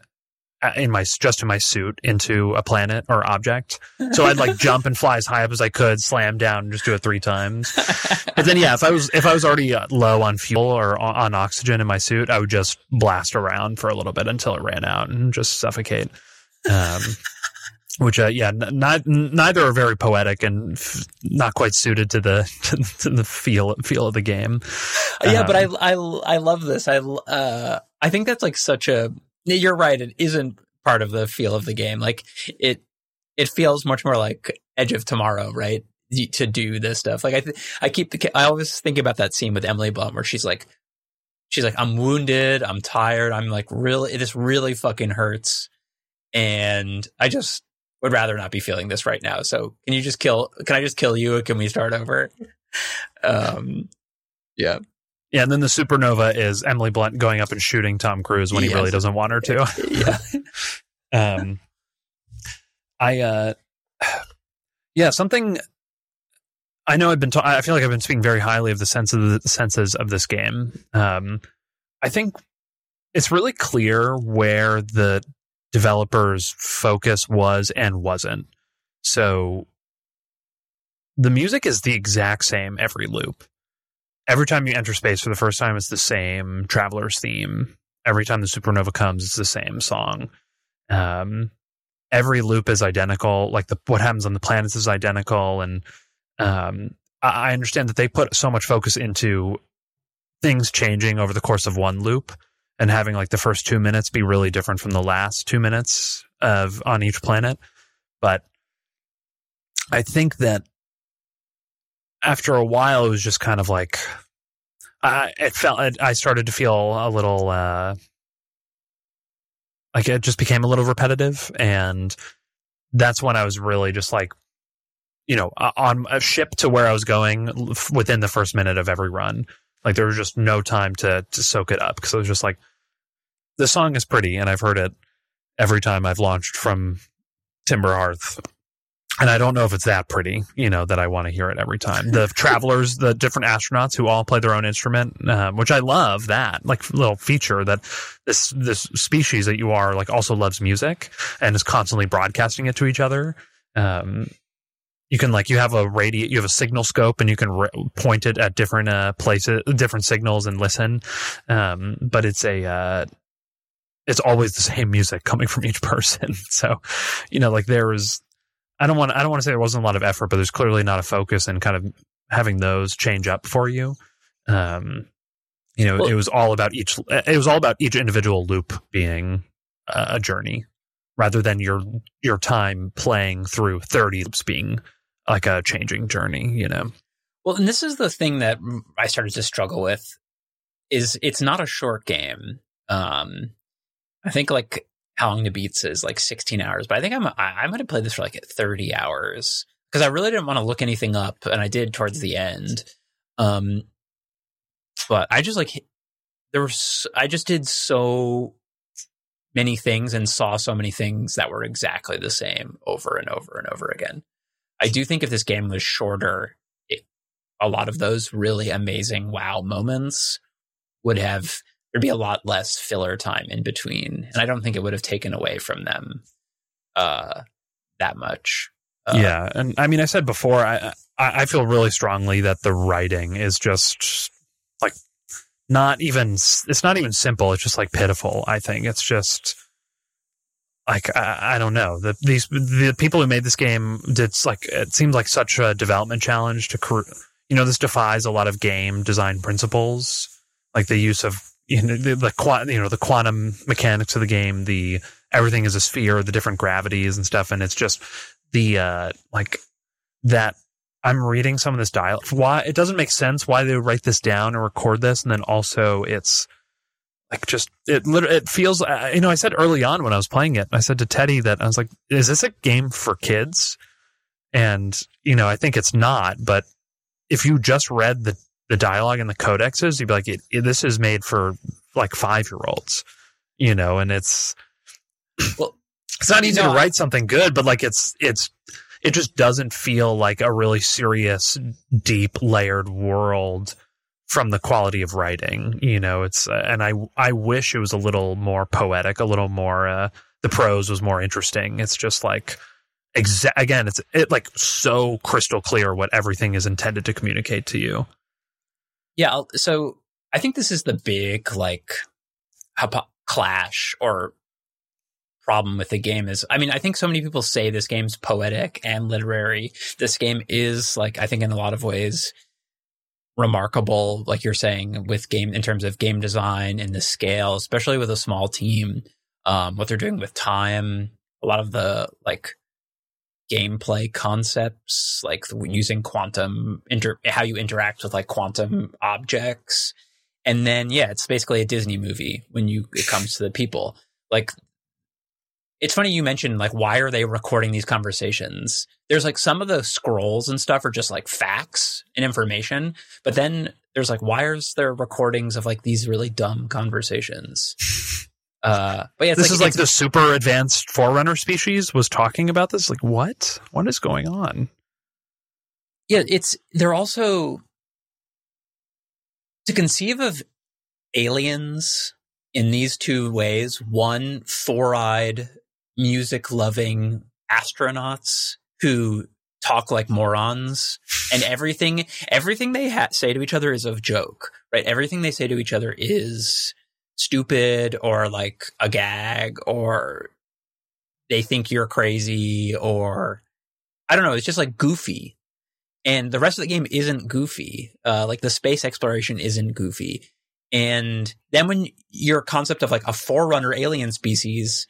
uh, in my just in my suit into a planet or object. So I'd like jump and fly as high up as I could, slam down, and just do it three times. But then, yeah, if I was if I was already uh, low on fuel or on, on oxygen in my suit, I would just blast around for a little bit until it ran out and just suffocate. Um, which, uh, yeah, n- neither are very poetic and f- not quite suited to the to, the feel feel of the game. yeah, but I, Um, I I love this. I uh I think that's like such a. You're right. It isn't part of the feel of the game. Like it it feels much more like Edge of Tomorrow, right? To do this stuff. Like I th- I keep the I always think about that scene with Emily Blunt where she's like she's like I'm wounded, I'm tired, I'm like really this really fucking hurts, and I just would rather not be feeling this right now. So can you just kill? Can I just kill you? Can we start over? Um, yeah. Yeah, and then the supernova is Emily Blunt going up and shooting Tom Cruise when he really doesn't want her to. yeah. um i uh yeah something i know i've been ta- i feel like i've been speaking very highly of the sense of the senses of this game um i think it's really clear where the developers focus was and wasn't. So the music is the exact same every loop. Every time you enter space for the first time it's the same traveler's theme. Every time the supernova comes it's the same song. Um, every loop is identical. Like the what happens on the planets is identical, and um, I I understand that they put so much focus into things changing over the course of one loop and having like the first two minutes be really different from the last two minutes of on each planet. But I think that after a while, it was just kind of like I it felt I started to feel a little. Uh, like it just became a little repetitive and that's when i was really just like you know on a ship to where i was going within the first minute of every run like there was just no time to to soak it up because i was just like the song is pretty and i've heard it every time i've launched from timber hearth and i don't know if it's that pretty you know that i want to hear it every time the travelers the different astronauts who all play their own instrument um, which i love that like little feature that this this species that you are like also loves music and is constantly broadcasting it to each other. Um, you can like you have a radio, you have a signal scope, and you can re- point it at different uh, places, different signals, and listen. Um, but it's a uh, it's always the same music coming from each person. so, you know, like there was. I don't want. I don't want to say there wasn't a lot of effort, but there's clearly not a focus in kind of having those change up for you. Um, you know, Well- it was all about each. It was all about each individual loop being a, a journey, rather than your your time playing through thirty loops being like a changing journey. You know, Well, and this is the thing that I started to struggle with is it's not a short game. Um, I think like how long the beats is like 16 hours, but I think I'm I, I might have played this for like 30 hours because I really didn't want to look anything up, and I did towards the end. Um, but I just like there was I just did so many things and saw so many things that were exactly the same over and over and over again. I do think if this game was shorter, it, a lot of those really amazing wow moments would have there'd be a lot less filler time in between, and I don't think it would have taken away from them uh, that much. Uh, yeah, and I mean, I said before, I, I feel really strongly that the writing is just like not even. It's not even simple. It's just like pitiful. I think it's just like I, I don't know. The these the people who made this game did like it seems like such a development challenge to you know this defies a lot of game design principles like the use of you know the, the you know the quantum mechanics of the game the everything is a sphere the different gravities and stuff and it's just the uh like that I'm reading some of this dialogue. Why it doesn't make sense why they would write this down and record this, and then also it's like just it. Literally, it feels. You know, I said early on when I was playing it, I said to Teddy that I was like, "Is this a game for kids?" And you know, I think it's not. But if you just read the the dialogue and the codexes, you'd be like, it, it- "This is made for like five year olds." You know, and it's Well, it's not easy know, to write something good, but like it's it's it just doesn't feel like a really serious, deep, layered world from the quality of writing. You know, it's uh, and I I wish it was a little more poetic, a little more. Uh, the prose was more interesting. It's just like. Exa- again, it's it like so crystal clear what everything is intended to communicate to you. Yeah. I'll- So I think this is the big like clash or problem with the game is, I mean, I think so many people say this game's poetic and literary. This game is like, I think in a lot of ways remarkable, like you're saying with game in terms of game design and the scale, especially with a small team, um, what they're doing with time, a lot of the like gameplay concepts, like using quantum inter, how you interact with like quantum objects, and then yeah, it's basically a Disney movie when you it comes to the people. Like, it's funny you mentioned like why are they recording these conversations? There's like some of the scrolls and stuff are just like facts and information, but then there's like why is there recordings of like these really dumb conversations? Uh, but yeah, this is like the super advanced forerunner species was talking about this. Like, what? What is going on? yeah, it's they're also to conceive of aliens in these two ways. One, four-eyed, music-loving astronauts who talk like morons, and everything everything they ha- say to each other is a joke, right? Everything they say to each other is stupid or like a gag or they think you're crazy or I don't know. It's just like goofy and the rest of the game isn't goofy. Uh, like the space exploration isn't goofy. And then when your concept of like a forerunner alien species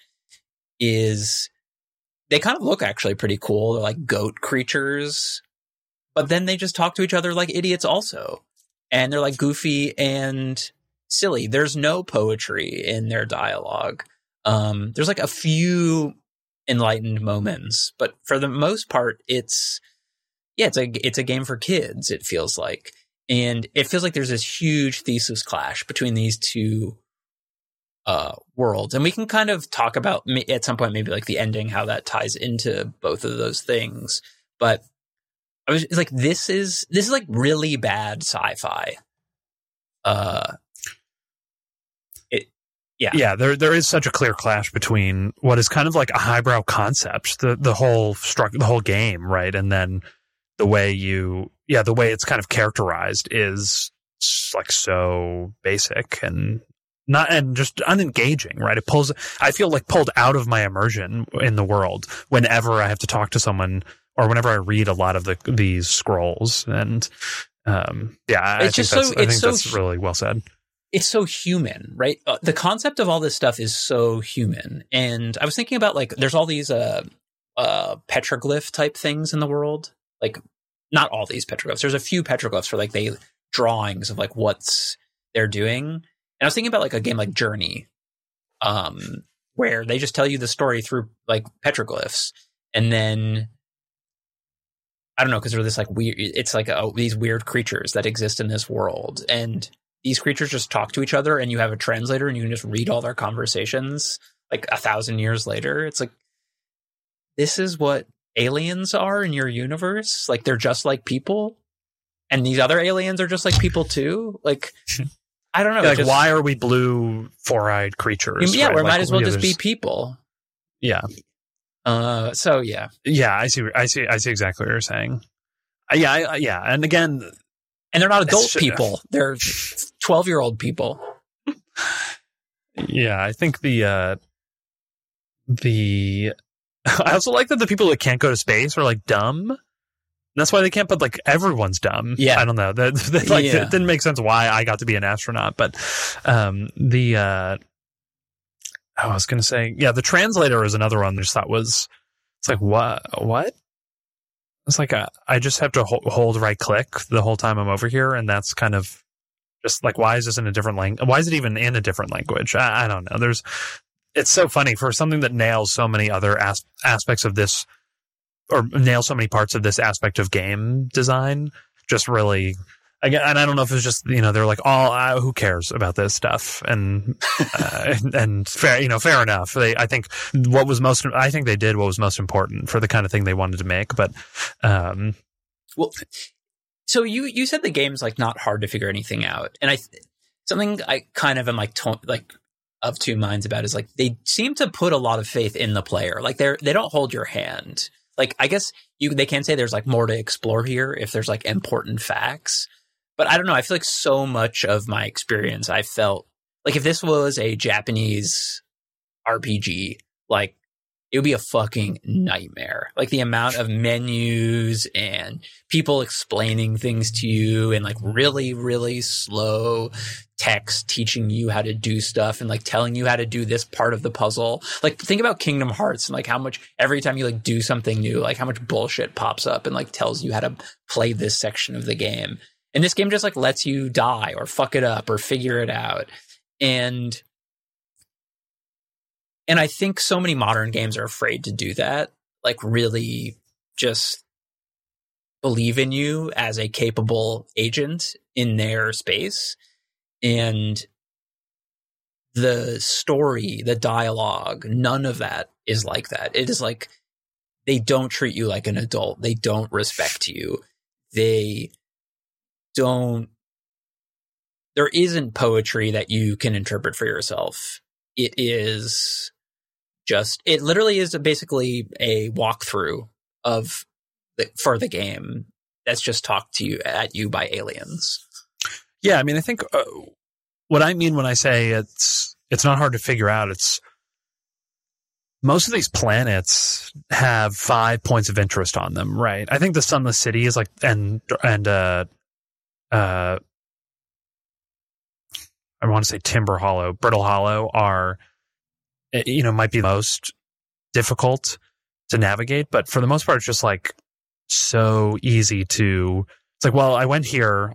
is, they kind of look actually pretty cool. They're like goat creatures, but then they just talk to each other like idiots also. And they're like goofy and silly. There's no poetry in their dialogue. Um, there's like a few enlightened moments, but for the most part, it's, yeah, it's a it's a game for kids. It feels like, and it feels like there's this huge thesis clash between these two uh, worlds, and we can kind of talk about at some point maybe like the ending, how that ties into both of those things. But I was it's like, this is this is like really bad sci-fi. Uh, yeah, yeah, there there is such a clear clash between what is kind of like a highbrow concept, the the whole struck the whole game, right, and then the way you yeah the way it's kind of characterized is like so basic and not and just unengaging, right? It pulls I feel like pulled out of my immersion in the world whenever I have to talk to someone or whenever I read a lot of the these scrolls and um yeah, I It's think just that's, so- I it's think so that's really well said. It's so human, right? Uh, the concept of all this stuff is so human. And I was thinking about like, there's all these uh, uh, petroglyph type things in the world. Like, not all these petroglyphs. There's a few petroglyphs for like they drawings of like what's they're doing. And I was thinking about like a game like Journey, um, where they just tell you the story through like petroglyphs, and then I don't know because they're this like weird. It's like oh, these weird creatures that exist in this world, and these creatures just talk to each other, and you have a translator, and you can just read all their conversations. Like a thousand years later, it's like this is what aliens are in your universe. Like they're just like people, and these other aliens are just like people too. Like I don't know. like just- why are we blue four-eyed creatures Yeah, right? we Like, might as well yeah, just be people. yeah Uh, so yeah, yeah i see i see i see exactly what you're saying Uh, yeah I- yeah and again and they're not adult It's- people; they're twelve-year-old people. yeah i think the uh the i also like that the people that can't go to space are like dumb that's why they can't but like everyone's dumb Yeah. i don't know that, that like Yeah. it didn't make sense why i got to be an astronaut but um the uh i was gonna say yeah the translator is another one i just thought was it's like what what it's like a, I just have to hold, right click the whole time I'm over here, and that's kind of just like why is this in a different language? Why is it even in a different language? I, I, don't know. There's it's so funny for something that nails so many other as- aspects of this, or nails so many parts of this aspect of game design. Just really again, and I don't know if it's just you know they're like, oh, uh, who cares about this stuff, and uh, and, and fair, you know, fair enough. They, I think what was most, I think they did what was most important for the kind of thing they wanted to make. But, um, well, so you you said the game's like not hard to figure anything out, and I something I kind of am like to, like of two minds about is like they seem to put a lot of faith in the player. Like they're they don't hold your hand. Like I guess you they can say there's like more to explore here if there's like important facts but I don't know. I feel like so much of my experience, I felt like if this was a Japanese RPG, like it would be a fucking nightmare. Like the amount of menus and people explaining things to you and like really, really slow text teaching you how to do stuff and like telling you how to do this part of the puzzle. Like think about Kingdom Hearts and like how much every time you like do something new, like how much bullshit pops up and like tells you how to play this section of the game. And this game just like lets you die or fuck it up or figure it out. And and I think so many modern games are afraid to do that. Like really just believe in you as a capable agent in their space. And the story, the dialogue, none of that is like that. It is like they don't treat you like an adult. They don't respect you. They don't there isn't poetry that you can interpret for yourself. It is just it literally is basically a walkthrough of the, for the game that's just talked to you at you by aliens. Yeah, I mean, I think uh, what I mean when I say it's it's not hard to figure out. It's most of these planets have five points of interest on them, right? I think the Sunless City is like and and uh, uh, I want to say Timber Hollow, Brittle Hollow are, eh, you know, might be most difficult to navigate, but for the most part, it's just like so easy to. It's like, well, I went here.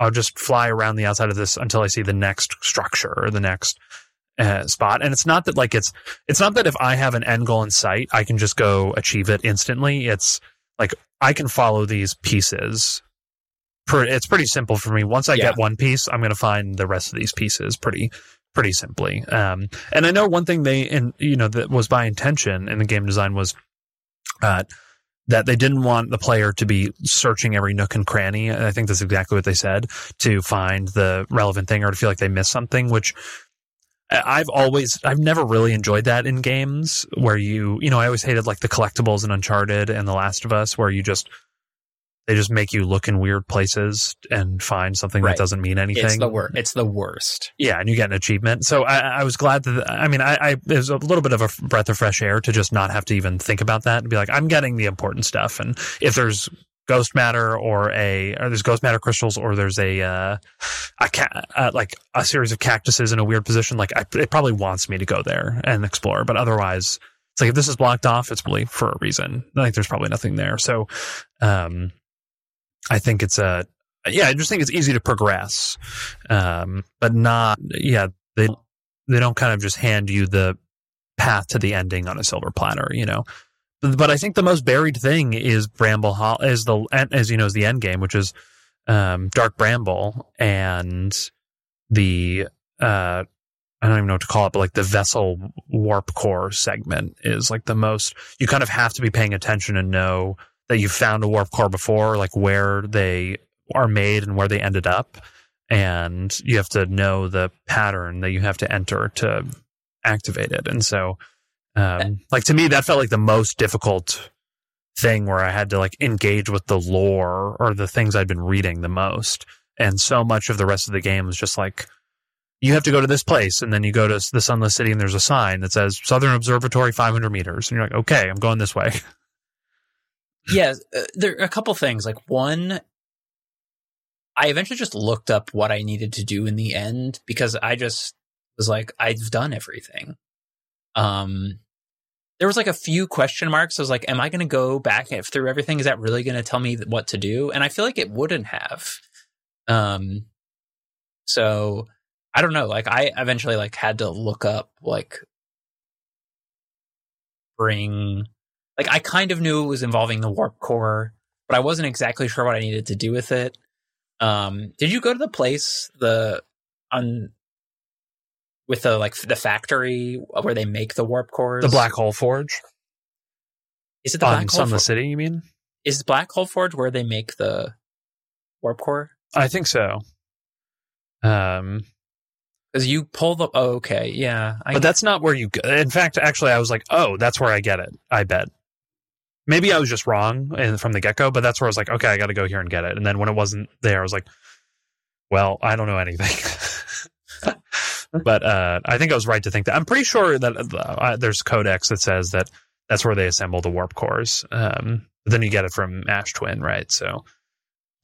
I'll just fly around the outside of this until I see the next structure or the next uh, spot. And it's not that like it's it's not that if I have an end goal in sight, I can just go achieve it instantly. It's like I can follow these pieces it's pretty simple for me. Once I yeah. get one piece, I'm going to find the rest of these pieces pretty pretty simply. Um, and I know one thing they and you know that was by intention in the game design was uh, that they didn't want the player to be searching every nook and cranny. And I think that's exactly what they said to find the relevant thing or to feel like they missed something, which I've always, I've never really enjoyed that in games where you, you know, I always hated like the collectibles in Uncharted and The Last of Us where you just they just make you look in weird places and find something right. that doesn't mean anything. It's the worst. It's the worst. Yeah, and you get an achievement. So I, I was glad that. I mean, I, I was a little bit of a breath of fresh air to just not have to even think about that and be like, I'm getting the important stuff. And if there's ghost matter or a or there's ghost matter crystals or there's a uh, a ca- uh, like a series of cactuses in a weird position, like I, it probably wants me to go there and explore. But otherwise, it's like if this is blocked off, it's probably for a reason. Like there's probably nothing there. So. um I think it's a yeah, I just think it's easy to progress, um, but not yeah they they don't kind of just hand you the path to the ending on a silver platter, you know. But, I think the most buried thing is Bramble Hall is the as you know is the end game, which is um, Dark Bramble and the uh, I don't even know what to call it, but like the vessel warp core segment is like the most you kind of have to be paying attention and know that you've found a warp core before, like where they are made and where they ended up. And you have to know the pattern that you have to enter to activate it. And so, um, like to me, that felt like the most difficult thing where I had to like engage with the lore or the things I'd been reading the most. And so much of the rest of the game was just like, you have to go to this place. And then you go to the Sunless City and there's a sign that says Southern Observatory 500 meters. And you're like, okay, I'm going this way. yeah, uh, there are a couple things. Like one, I eventually just looked up what I needed to do in the end because I just was like, I've done everything. Um, there was like a few question marks. I was like, am I going to go back through everything? Is that really going to tell me what to do? And I feel like it wouldn't have. Um, so I don't know. Like I eventually like had to look up like bring like I kind of knew it was involving the warp core, but I wasn't exactly sure what I needed to do with it. Um, did you go to the place the on with the like the factory where they make the warp cores? The Black Hole Forge Is it the on Black Hole Sunless the City. You mean? Is Black Hole Forge where they make the warp core? I think so. Um, Because you pull the. Oh, okay, yeah. I, but that's not where you. Go. In fact, actually, I was like, oh, that's where I get it. I bet. Maybe I was just wrong in, from the get go, but that's where I was like, okay, I got to go here and get it. And then when it wasn't there, I was like, well, I don't know anything. but uh, I think I was right to think that. I'm pretty sure that uh, there's codex that says that that's where they assemble the warp cores. Um, then you get it from Ash Twin, right? So,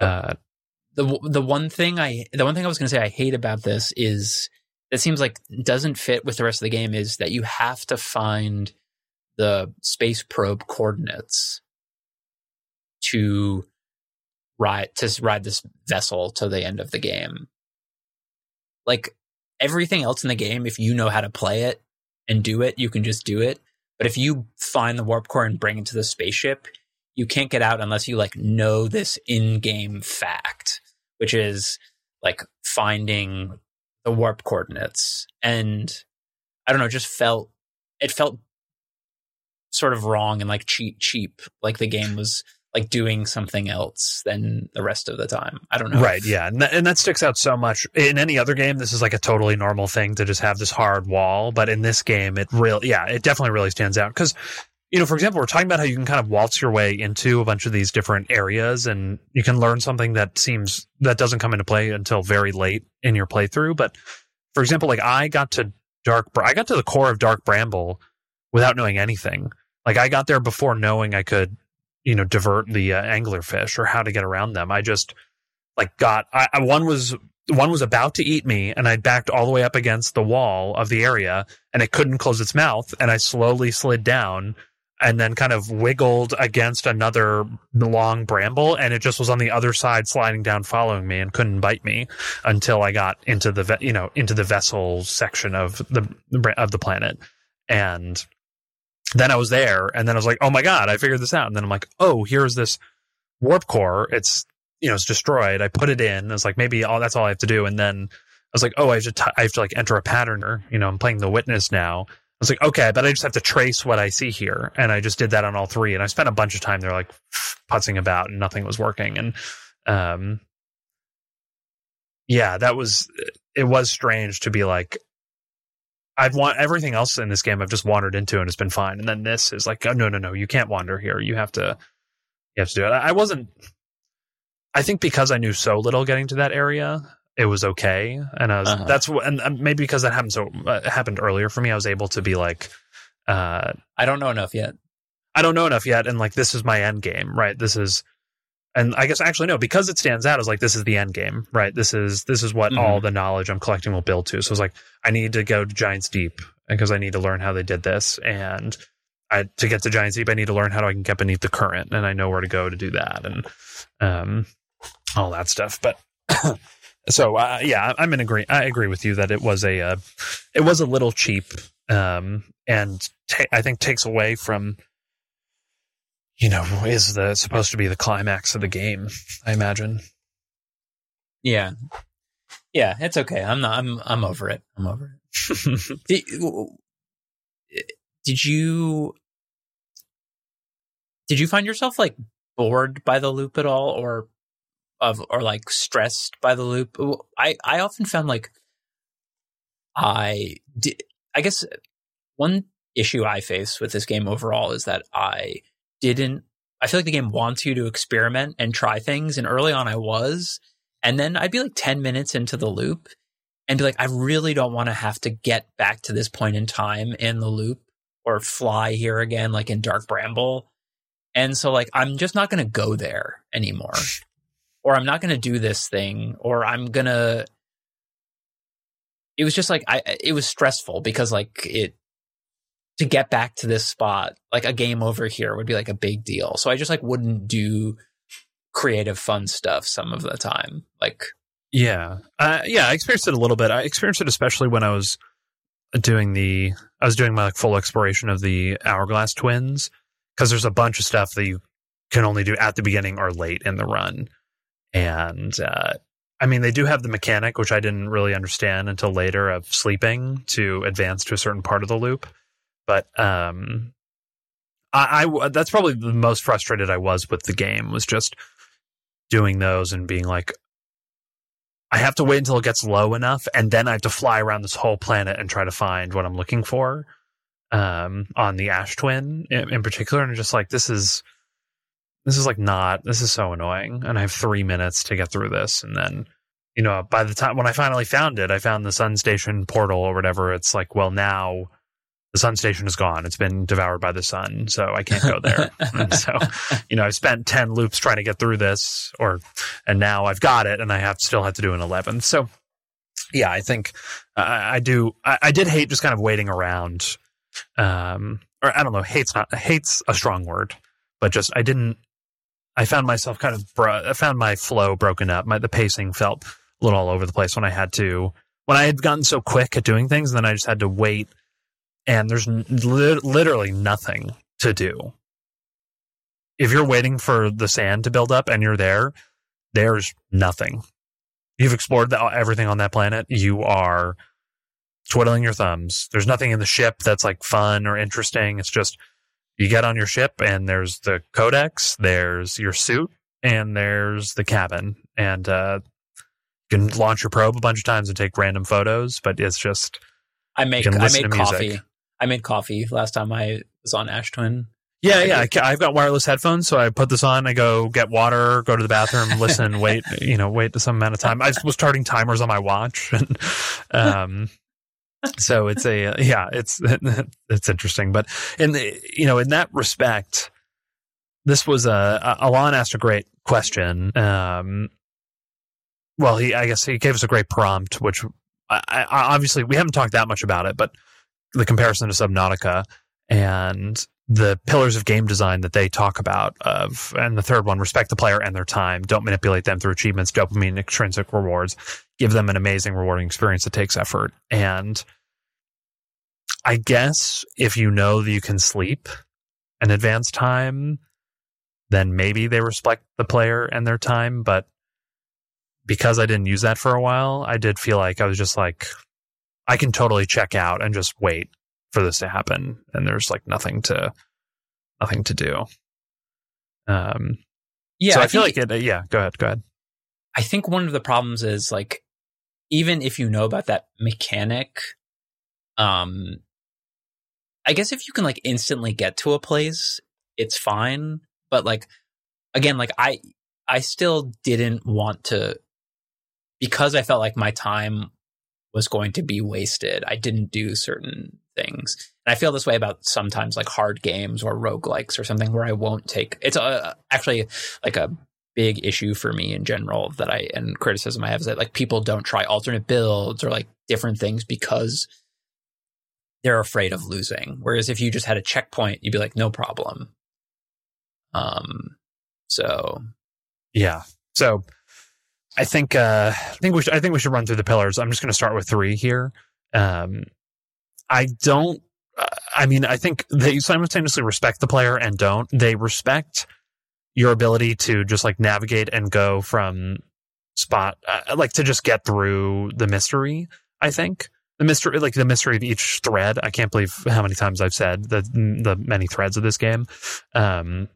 uh, the the one thing I the one thing I was going to say I hate about this is it seems like doesn't fit with the rest of the game is that you have to find the space probe coordinates to ride to ride this vessel to the end of the game. Like everything else in the game, if you know how to play it and do it, you can just do it. But if you find the warp core and bring it to the spaceship, you can't get out unless you like know this in-game fact, which is like finding the warp coordinates. And I don't know, just felt it felt sort of wrong and like cheap cheap. Like the game was like doing something else than the rest of the time. I don't know. Right, yeah. And that, and that sticks out so much. In any other game, this is like a totally normal thing to just have this hard wall. But in this game, it really, yeah, it definitely really stands out. Because, you know, for example, we're talking about how you can kind of waltz your way into a bunch of these different areas and you can learn something that seems, that doesn't come into play until very late in your playthrough. But for example, like I got to Dark, I got to the core of Dark Bramble without knowing anything. Like I got there before knowing I could you know divert the uh, anglerfish or how to get around them. I just like got I, I one was one was about to eat me and I backed all the way up against the wall of the area and it couldn't close its mouth and I slowly slid down and then kind of wiggled against another long bramble and it just was on the other side sliding down following me and couldn't bite me until I got into the you know into the vessel section of the of the planet and then I was there and then I was like, oh my God, I figured this out. And then I'm like, oh, here's this warp core. It's, you know, it's destroyed. I put it in. It's like, maybe all that's all I have to do. And then I was like, oh, I have to, t- I have to like enter a pattern or, you know, I'm playing the witness now. I was like, okay, but I just have to trace what I see here. And I just did that on all three. And I spent a bunch of time there like putzing about and nothing was working. And, um, yeah, that was, it was strange to be like, I've want everything else in this game I've just wandered into and it's been fine. And then this is like, oh, no, no, no, you can't wander here. You have to, you have to do it. I wasn't, I think because I knew so little getting to that area, it was okay. And I was, Uh-huh. that's what, and maybe because that happened so, uh, happened earlier for me, I was able to be like, uh, I don't know enough yet. I don't know enough yet. And like, this is my end game, right? This is, and I guess actually no, because it stands out as like this is the end game, right? This is this is what Mhm. all the knowledge I'm collecting will build to. So it's like I need to go to Giants Deep because I need to learn how they did this, and I to get to Giants Deep, I need to learn how I can get beneath the current, and I know where to go to do that, and um, all that stuff. But so uh, yeah, I'm in agree. I agree with you that it was a uh, it was a little cheap, um, and ta- I think takes away from you know, is the supposed to be the climax of the game, I imagine. Yeah. Yeah, it's okay. I'm not I'm I'm over it. I'm over it. Did, did you did you find yourself like bored by the loop at all or of or like stressed by the loop i i often found like i did i guess one issue i face with this game overall is that i didn't i feel like the game wants you to experiment and try things and early on i was and then i'd be like 10 minutes into the loop and be like i really don't want to have to get back to this point in time in the loop or fly here again like in dark bramble and so like i'm just not going to go there anymore. Or i'm not going to do this thing or i'm going to it was just like i it was stressful because like it to get back to this spot, like a game over here would be like a big deal. So I just like wouldn't do creative fun stuff some of the time. Like Yeah, uh, yeah, I experienced it a little bit. I experienced it especially when I was doing the I was doing my like full exploration of the Hourglass Twins because there's a bunch of stuff that you can only do at the beginning or late in the run, and uh, I mean they do have the mechanic which I didn't really understand until later of sleeping to advance to a certain part of the loop, but um, I, I that's probably the most frustrated I was with the game was just doing those and being like I have to wait until it gets low enough, and then I have to fly around this whole planet and try to find what I'm looking for um, on the Ash Twin in, in particular. And just like, this is this is like not this is so annoying, and I have three minutes to get through this, and then you know by the time when I finally found it, I found the Sun Station portal or whatever. It's like, well, now the sun station is gone. It's been devoured by the sun, so I can't go there. so, you know, I've spent 10 loops trying to get through this or, and now I've got it and I have still have to do an 11th. So yeah, I think uh, I do, I, I, did hate just kind of waiting around. Um, or I don't know, hate's not, hate's a strong word, but just, I didn't, I found myself kind of, bro- I found my flow broken up. My, the pacing felt a little all over the place when I had to, when I had gotten so quick at doing things, and then I just had to wait and there's li- literally nothing to do. If you're waiting for the sand to build up and you're there, there's nothing. You've explored the, everything on that planet. You are twiddling your thumbs. There's nothing in the ship that's like fun or interesting. It's just you get on your ship and there's the codex, there's your suit, and there's the cabin. And uh, you can launch your probe a bunch of times and take random photos, but it's just I make I made coffee. I made coffee last time I was on Ash Twin. Yeah, yeah. I, have got wireless headphones, so I put this on. I go get water, go to the bathroom, listen, wait, you know, wait to some amount of time. I was starting timers on my watch, and um, so it's a yeah, it's it's interesting. But in the you know, in that respect, this was a Alon asked a great question. Um, well, he I guess he gave us a great prompt, which I, I, obviously we haven't talked that much about it, but the comparison to Subnautica and the pillars of game design that they talk about of and the third one respect the player and their time. Don't manipulate them through achievements dopamine extrinsic rewards. Give them an amazing rewarding experience that takes effort. And i guess if you know that you can sleep an advanced time then maybe they respect the player and their time. But because i didn't use that for a while i did feel like i was just like I can totally check out and just wait for this to happen, and there's like nothing to nothing to do. Um, yeah, so I, I feel like it. Uh, yeah, go ahead, go ahead. I think one of the problems is like even if you know about that mechanic, um, I guess if you can like instantly get to a place, it's fine. But like again, like I I still didn't want to because I felt like my time was going to be wasted. I didn't do certain things. And I feel this way about sometimes like hard games or roguelikes or something where I won't take it's a, actually like a big issue for me in general that I and criticism I have is that like people don't try alternate builds or like different things because they're afraid of losing. Whereas if you just had a checkpoint, you'd be like, no problem. Um so yeah. So I think uh, I think we should, I think we should run through the pillars. I'm just going to start with three here. Um, I don't. I mean, I think they simultaneously respect the player and don't. They respect your ability to just like navigate and go from spot, uh, like to just get through the mystery. I think the mystery, like the mystery of each thread. I can't believe how many times I've said the the many threads of this game. Um,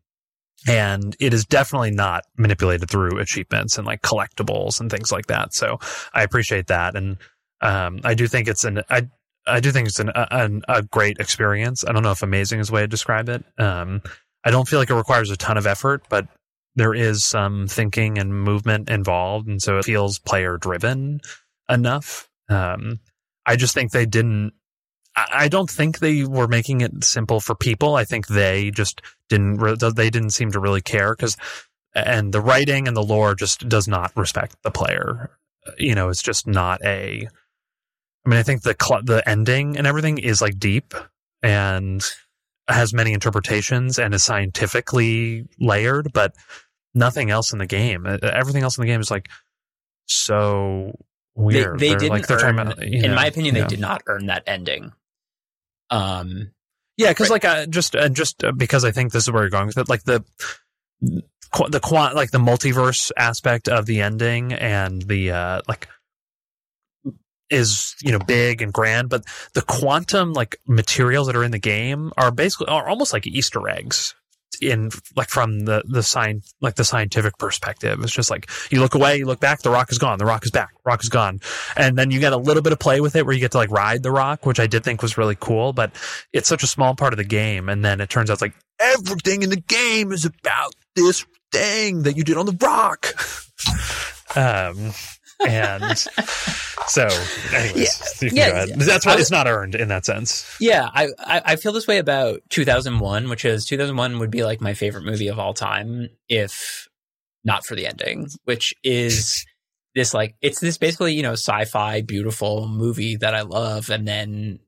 and it is definitely not manipulated through achievements and like collectibles and things like that. So I appreciate that, and um, I do think it's an I I do think it's an, an, a great experience. I don't know if amazing is the way to describe it. Um, I don't feel like it requires a ton of effort, but there is some thinking and movement involved, and so it feels player driven enough. Um, I just think they didn't I don't think they were making it simple for people. I think they just didn't, they didn't seem to really care because, and the writing and the lore just does not respect the player. You know, it's just not a, I mean, I think the, the ending and everything is like deep and has many interpretations and is scientifically layered, but nothing else in the game. Everything else in the game is like so weird. they They're didn't like earn, about, you in my opinion, yeah. they did not earn that ending. Um, Yeah, because Right. like just uh, just uh, because I think this is where you're going with it, like the the quant like the multiverse aspect of the ending and the uh like is you know big and grand, but the quantum like materials that are in the game are basically are almost like Easter eggs in like from the the sign like the scientific perspective. It's just like you look away, you look back, the rock is gone, the rock is back, rock is gone, and then you get a little bit of play with it where you get to like ride the rock, which I did think was really cool, but it's such a small part of the game, and then it turns out it's like everything in the game is about this thing that you did on the rock. um, and so, anyways, you can Yeah, go ahead. yeah. that's why it's not earned in that sense. Yeah, I, I I feel this way about 2001, which is 2001 would be like my favorite movie of all time if not for the ending, which is this like it's this basically you know sci-fi beautiful movie that I love, and then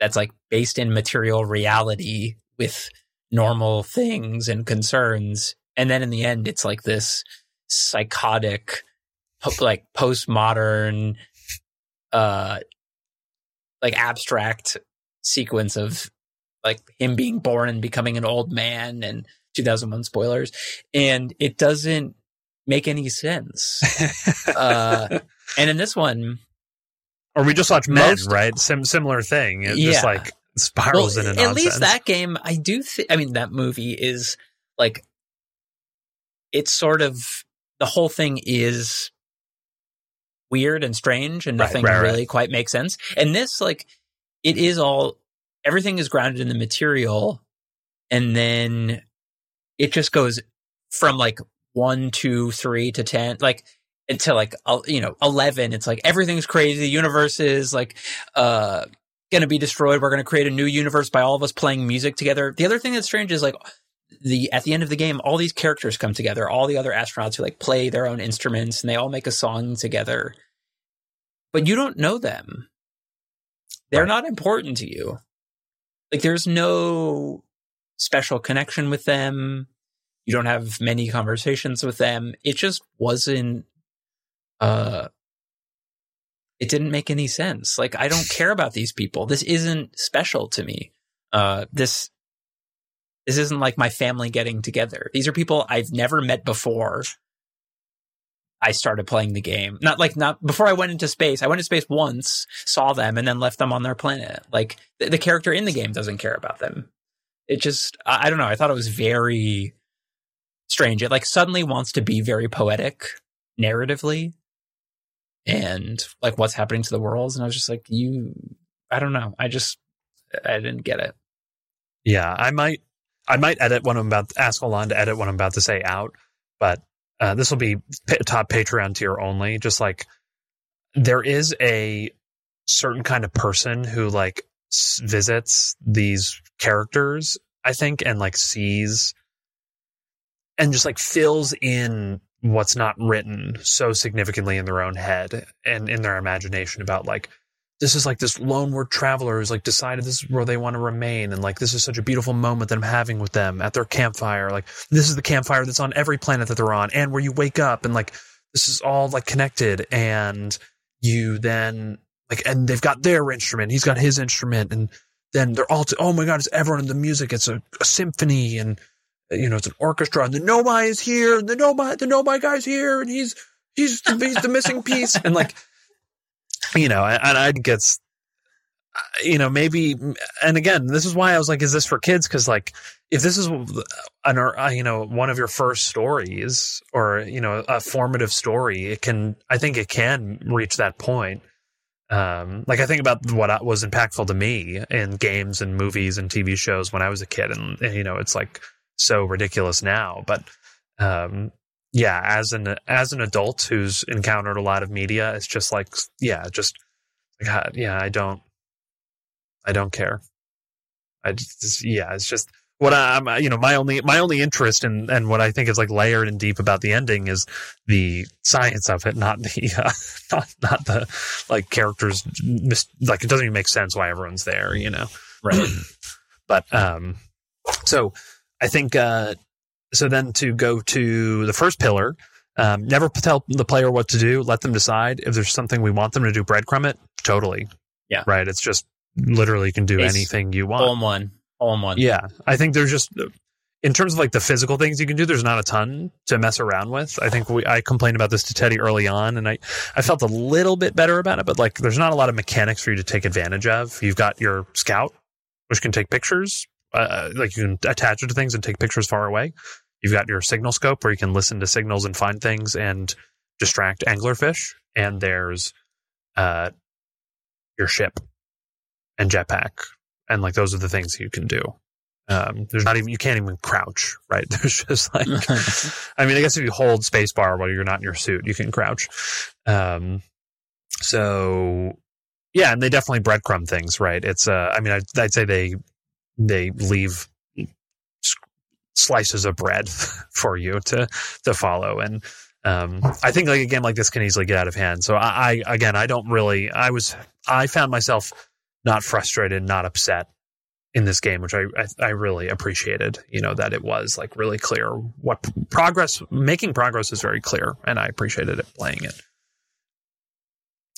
that's like based in material reality with normal things and concerns, and then in the end it's like this psychotic, po- like postmodern, uh, like abstract sequence of like him being born and becoming an old man and 2001 spoilers and it doesn't make any sense uh and in this one or we just watched Men, Most- right? Sim- similar thing. It Yeah. just like spirals well, into at least that game i do think i mean that movie is like it's sort of the whole thing is weird and strange and nothing right, right. really quite makes sense. And this like it is all everything is grounded in the material and then it just goes from like one two three to ten like until like you know 11 it's like everything's crazy. The universe is like uh gonna be destroyed. We're gonna create a new universe by all of us playing music together. The other thing that's strange is like the at the end of the game all these characters come together. All the other astronauts who like play their own instruments and they all make a song together. But you don't know them. They're Right. not important to you. Like there's no special connection with them. You don't have many conversations with them. It just wasn't uh it didn't make any sense. Like i don't care about these people. This isn't special to me. Uh this this isn't like my family getting together. These are people i've never met before i started playing the game. Not like not before i went into space i went to space once saw them and then left them on their planet. Like the, the character in the game doesn't care about them. It just I, I don't know. I thought it was very strange. It like suddenly wants to be very poetic narratively and like what's happening to the worlds and i was just like you i don't know. I just i didn't get it. Yeah, I might, I might edit what I'm about. Ask Alon to edit what I'm about to say out, but uh, this will be top Patreon tier only. Just like there is a certain kind of person who like s- visits these characters, I think, and like sees and just like fills in what's not written so significantly in their own head and in their imagination about like this is like this lone word traveler who's like decided this is where they want to remain and like this is such a beautiful moment that I'm having with them at their campfire. Like this is the campfire that's on every planet that they're on and where you wake up and like this is all like connected and you then like and they've got their instrument he's got his instrument and then they're all t- oh my god it's everyone in the music it's a, a symphony and uh, you know it's an orchestra and the Nomai is here and the Nomai the Nomai guy's here and he's he's he's the missing piece and like you know, and I think you know, maybe, and again, this is why I was like, is this for kids? Because like, if this is an, uh, you know, one of your first stories or you know, a formative story, it can, I think it can reach that point. Um, like I think about what was impactful to me in games and movies and TV shows when I was a kid, and, and you know, it's like so ridiculous now, but. Um, yeah, as an as an adult who's encountered a lot of media, it's just like yeah, just God, yeah, I don't I don't care. I just yeah, it's just what I'm you know my only my only interest in and what I think is like layered and deep about the ending is the science of it, not the uh, not not the like characters mis- like it doesn't even make sense why everyone's there, you know. right But um, so I think uh, so. Then to go to the first pillar, um, never tell the player what to do. Let them decide. If there's something we want them to do, breadcrumb it. Totally. Yeah. Right. It's just literally you can do It's anything you want. All in one. All in one. Yeah, I think there's just in terms of like the physical things you can do. There's not a ton to mess around with. I think we I complained about this to Teddy early on, and I I felt a little bit better about it. But like, there's not a lot of mechanics for you to take advantage of. You've got your scout, which can take pictures. Uh, like you can attach it to things and take pictures far away. You've got your signal scope where you can listen to signals and find things and distract anglerfish. And there's uh, your ship and jetpack and like those are the things you can do. Um, there's not even you can't even crouch, right? There's just like I mean, I guess if you hold spacebar while you're not in your suit, you can crouch. Um, so yeah, and they definitely breadcrumb things, right? It's uh, I mean, I'd, I'd say they they leave slices of bread for you to to follow, and um, I think like a game like this can easily get out of hand. So I, I again, I don't really, I was, I found myself not frustrated, not upset in this game, which I, I, I really appreciated. You know that it was like really clear what progress, making progress is very clear, and I appreciated it playing it.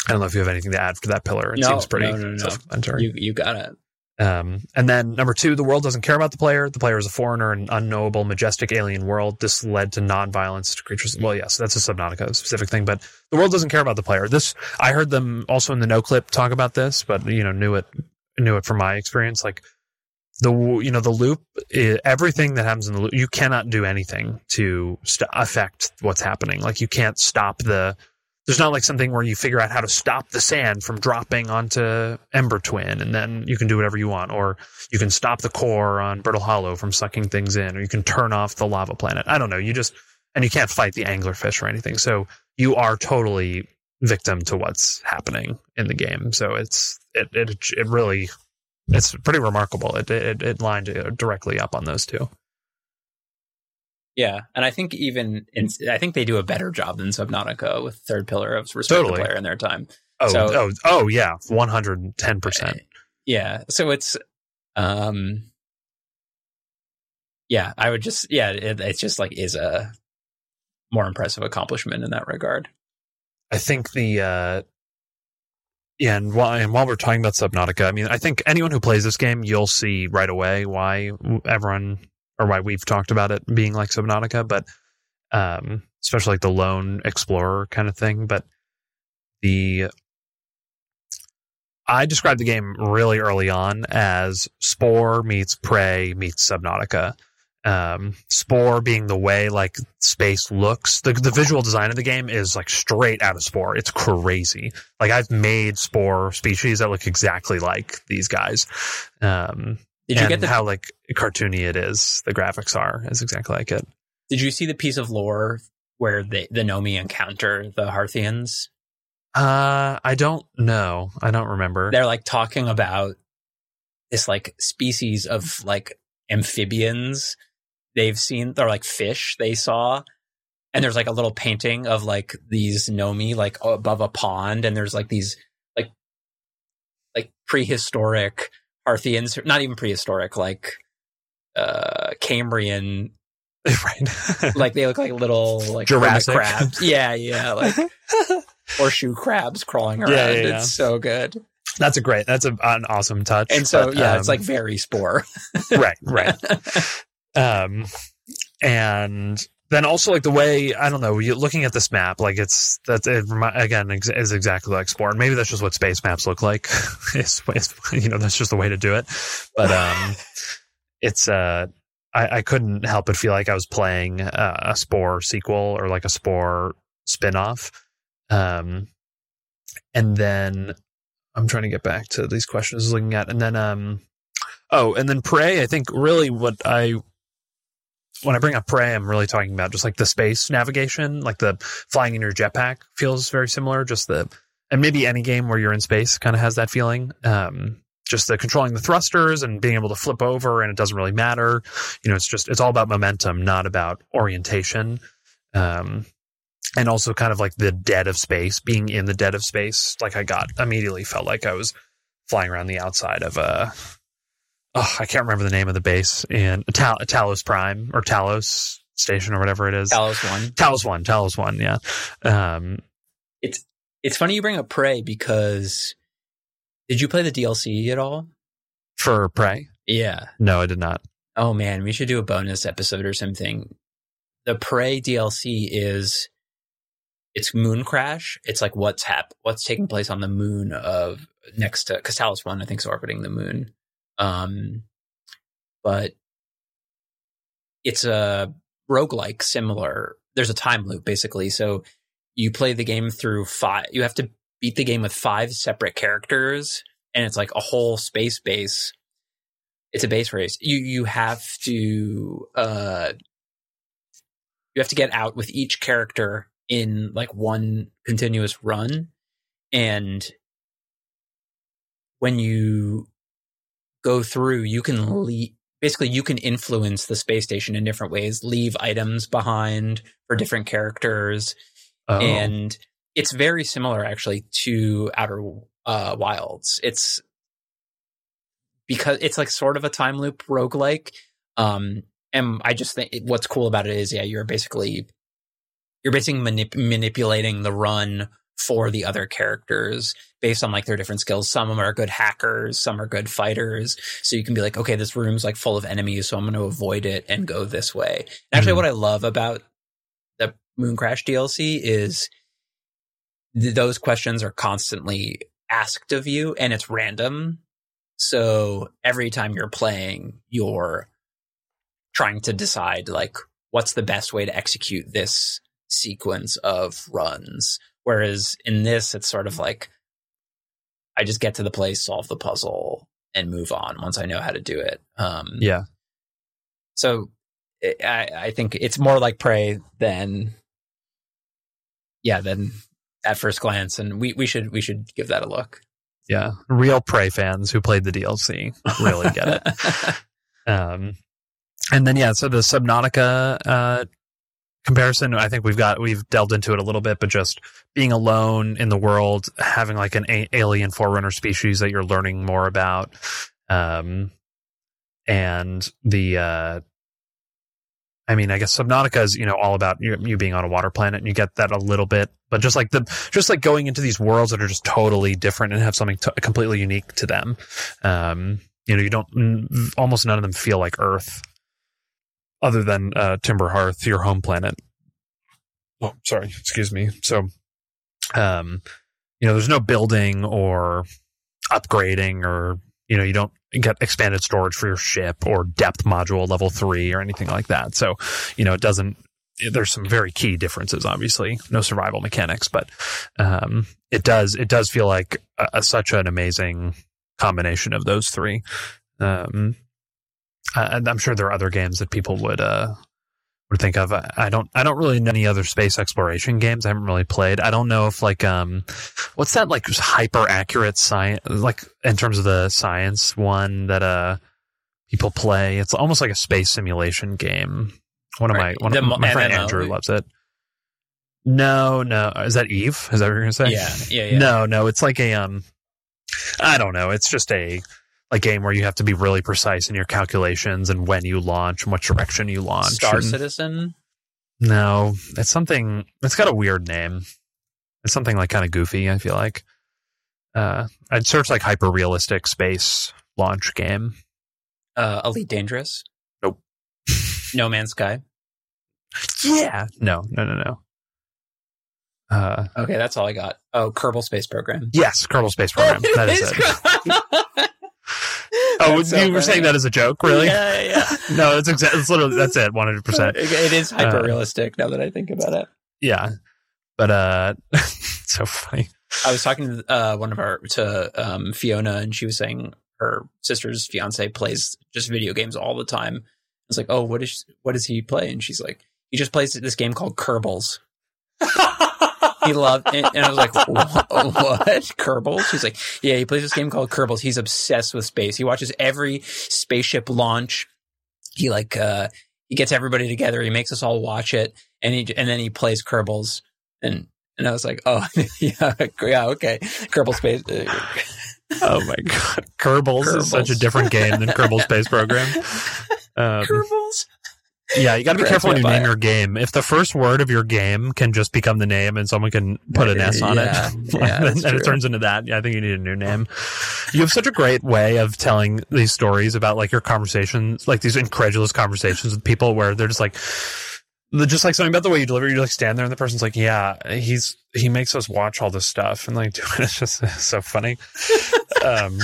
I don't know if you have anything to add to that pillar. It No, seems pretty no, no, no. You you got it. Um, and then number two, the world doesn't care about the player. The player is a foreigner an unknowable, majestic alien world. This led to non-violence to creatures. Well, yes, that's a Subnautica specific thing, but the world doesn't care about the player. This, I heard them also in the Noclip talk about this, but you know, knew it, knew it from my experience. Like the, you know, the loop, everything that happens in the loop, you cannot do anything to st- affect what's happening. Like you can't stop the, there's not like something where you figure out how to stop the sand from dropping onto Ember Twin and then you can do whatever you want. Or you can stop the core on Brittle Hollow from sucking things in, or you can turn off the lava planet. I don't know. You just, and you can't fight the anglerfish or anything. So you are totally victim to what's happening in the game. So it's, it, it, it really, it's pretty remarkable. It, it, it lined directly up on those two. Yeah, and I think even in, I think they do a better job than Subnautica with Third Pillar of respect Totally. player in their time. Oh, So- oh, oh, yeah. 110%. Yeah, so it's, um, yeah, I would just yeah, it, it's just like is a more impressive accomplishment in that regard. I think the uh yeah, and while, and while we're talking about Subnautica, I mean, I think anyone who plays this game, you'll see right away why everyone or why we've talked about it being like Subnautica, but um, especially like the lone explorer kind of thing. But the I described the game really early on as Spore meets Prey meets Subnautica. Um, Spore being the way like space looks. The the visual design of the game is like straight out of Spore. It's crazy. Like I've made Spore species that look exactly like these guys. Um, Did you and get the how like cartoony it is? The graphics are is exactly like it. Did you see the piece of lore where they, the Nomai encounter the Hearthians? Uh, I don't know. I don't remember. They're like talking about this like species of like amphibians they've seen. They're like fish they saw. And there's like a little painting of like these Nomai like above a pond. And there's like these like, like prehistoric Hearthians, not even prehistoric, like, uh, Cambrian right. like they look like little like Jurassic. crabs. Yeah, yeah, like horseshoe crabs crawling around. Yeah, yeah, yeah. It's so good. That's a great. That's a, an awesome touch. And so but, yeah, it's um, like very spore. right, right. um, and then also like the way I don't know, you looking at this map, like it's that it, again ex- is exactly like Spore. And Maybe that's just what space maps look like. it's, it's you know that's just the way to do it. But um, it's uh. I, I couldn't help but feel like I was playing uh, a Spore sequel or like a Spore spin-off. Um, and then I'm trying to get back to these questions looking at. And then, um, oh, and then Prey, I think really what I, when I bring up Prey, I'm really talking about just like the space navigation, like the flying in your jetpack feels very similar. Just the, and maybe any game where you're in space kind of has that feeling. Um, just the controlling the thrusters and being able to flip over and it doesn't really matter. You know, it's just, it's all about momentum, not about orientation. Um, and also kind of like the dead of space, being in the dead of space. Like I got immediately felt like I was flying around the outside of a oh, I can't remember the name of the base in Tal- Talos Prime or Talos Station or whatever it is. Talos One. Talos One, Talos One, yeah. Um, It's funny you bring up Prey because did you play the DLC at all? for Prey? Yeah. No, I did not. Oh man, we should do a bonus episode or something. The Prey DLC is it's Mooncrash. It's like what's hap- what's taking place on the moon of next to because Talos One I think is orbiting the moon. Um, but it's a roguelike similar. There's a time loop basically. So you play the game through five. You have to beat the game with five separate characters, and it's like a whole space base. It's a base race. You you have to uh, you have to get out with each character in like one continuous run, and when you go through, you can leave. Basically, you can influence the space station in different ways. Leave items behind for different characters Oh, and it's very similar actually to Outer uh, Wilds. It's because it's like sort of a time loop roguelike. Um, and I just think what's cool about it is, yeah, you're basically you're basically manip- manipulating the run for the other characters based on like their different skills. Some of them are good hackers, some are good fighters. So you can be like, okay, this room's like full of enemies, so I'm going to avoid it and go this way. And actually, Mhm. what I love about the Mooncrash DLC is th- those questions are constantly asked of you and it's random. So every time you're playing, you're trying to decide like what's the best way to execute this sequence of runs. Whereas in this, it's sort of like I just get to the place, solve the puzzle, and move on once I know how to do it. Um, yeah. so I, I think it's more like Prey than, yeah, than at first glance, and we, we should we should give that a look. Yeah. Real Prey fans who played the DLC really get it. Um, and then yeah, so the Subnautica uh, comparison, I think we've got we've delved into it a little bit, but just being alone in the world, having like an a- alien forerunner species that you're learning more about, um, and the uh, I mean, I guess Subnautica is you know all about you, you being on a water planet, and you get that a little bit, but just like the just like going into these worlds that are just totally different and have something completely unique to them. Um, you know, you don't almost none of them feel like Earth, other than uh, Timber Hearth, your home planet. Oh, sorry, excuse me. So, um, you know, there's no building or upgrading or you know you don't get expanded storage for your ship or depth module level three or anything like that so you know it doesn't there's some very key differences obviously no survival mechanics but um it does it does feel like a, a- such an amazing combination of those three um uh, and i'm sure there are other games that people would uh would think of. I, I don't i don't really know any other space exploration games. I haven't really played. I don't know if like um what's that like hyper accurate science like in terms of the science one that uh people play? It's almost like a space simulation game. One of Right. my one The of my friend MMO. andrew loves it. No no. Is that eve? Is that what you're gonna say? Yeah, yeah, yeah. no no. It's like a um i don't know. It's just a like game where you have to be really precise in your calculations and when you launch and what direction you launch Star and- Citizen. no, it's something. It's got a weird name. It's something like kind of goofy. I feel like. Uh, I'd search like hyper realistic space launch game. Uh, Elite Dangerous. Nope. No Man's Sky. Yeah. No. No. No. No. Uh, Okay, that's all I got. Oh, Kerbal Space Program. yes, Kerbal Space Program. that is it. Oh, That's so you were saying that as a joke, really? Yeah, yeah. No, it's exactly. It's literally that's it. One hundred percent. It is hyper realistic now that I think about it. Yeah. But uh, so funny. I was talking to uh, one of our to um, Fiona, and she was saying her sister's fiance plays just video games all the time. I was like, "Oh, what is what does he play?" And she's like, "He just plays this game called Kerbals." he loved it, and I was like, "What? what? Kerbals?" He's like, "Yeah, he plays this game called Kerbals. He's obsessed with space. He watches every spaceship launch. He like uh, he gets everybody together. He makes us all watch it, and he and then he plays Kerbals." And and I was like, "Oh, yeah, yeah, okay, Kerbal Space." uh, oh my god, Kerbals, is such a different game than Kerbal Space Program. Um, Kerbals. Yeah, you got to be careful when you name it. your game. If the first word of your game can just become the name, and someone can put an S on Yeah, it, yeah, and, and it turns into that, yeah, I think you need a new name. You have such a great way of telling these stories about like your conversations, like these incredulous conversations with people, where they're just like. Just like something about the way you deliver, you like stand there and the person's like, "Yeah, he's he makes us watch all this stuff," and like, dude, it's just so funny. um,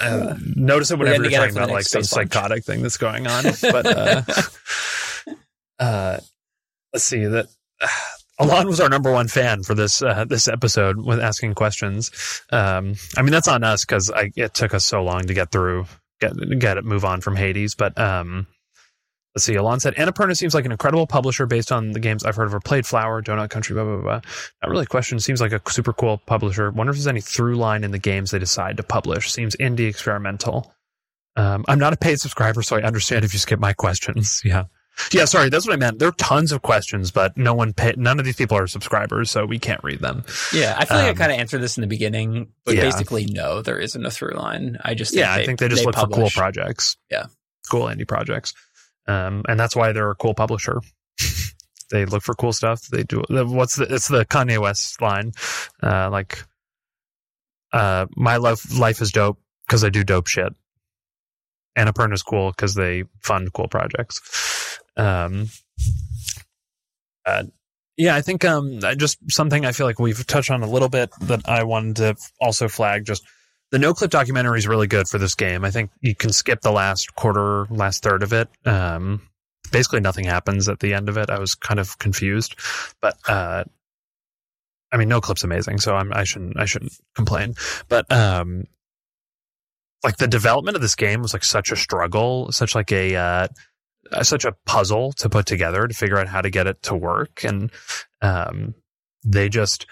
uh, notice it whenever you're talking about like next some space launch. psychotic thing that's going on. But uh, uh, let's see that. Alon was our number one fan for this uh, this episode with asking questions. Um, I mean, that's on us because it took us so long to get through, get get it, move on from Hades. But um, let's see. Alon said Annapurna seems like an incredible publisher based on the games I've heard of or played. Flower, Donut Country, blah blah blah. Not really a question. Seems like a super cool publisher. Wonder if there's any through line in the games they decide to publish. Seems indie experimental. Um, I'm not a paid subscriber, so I understand if you skip my questions. Yeah. Yeah, sorry, that's what I meant. There are tons of questions, but no one pay, none of these people are subscribers, so we can't read them. Yeah, I feel like I Um, kind of answered this in the beginning, but yeah. basically, no, there isn't a through line. I just think yeah, they, I think they just look for cool projects. Yeah. Cool indie projects. Um, and that's why they're a cool publisher. they look for cool stuff. They do what's the it's the Kanye West line. Uh, like uh my life life is dope because I do dope shit. Annapurna's cool because they fund cool projects. Um uh, yeah, I think um just something I feel like we've touched on a little bit that I wanted to also flag just the Noclip documentary is really good for this game. I think you can skip the last quarter, last third of it. Um, basically, nothing happens at the end of it. I was kind of confused, but uh, I mean, Noclip's amazing, so I'm, I shouldn't I shouldn't complain. But um, like the development of this game was like such a struggle, such like a uh, uh, such a puzzle to put together to figure out how to get it to work, and um, they just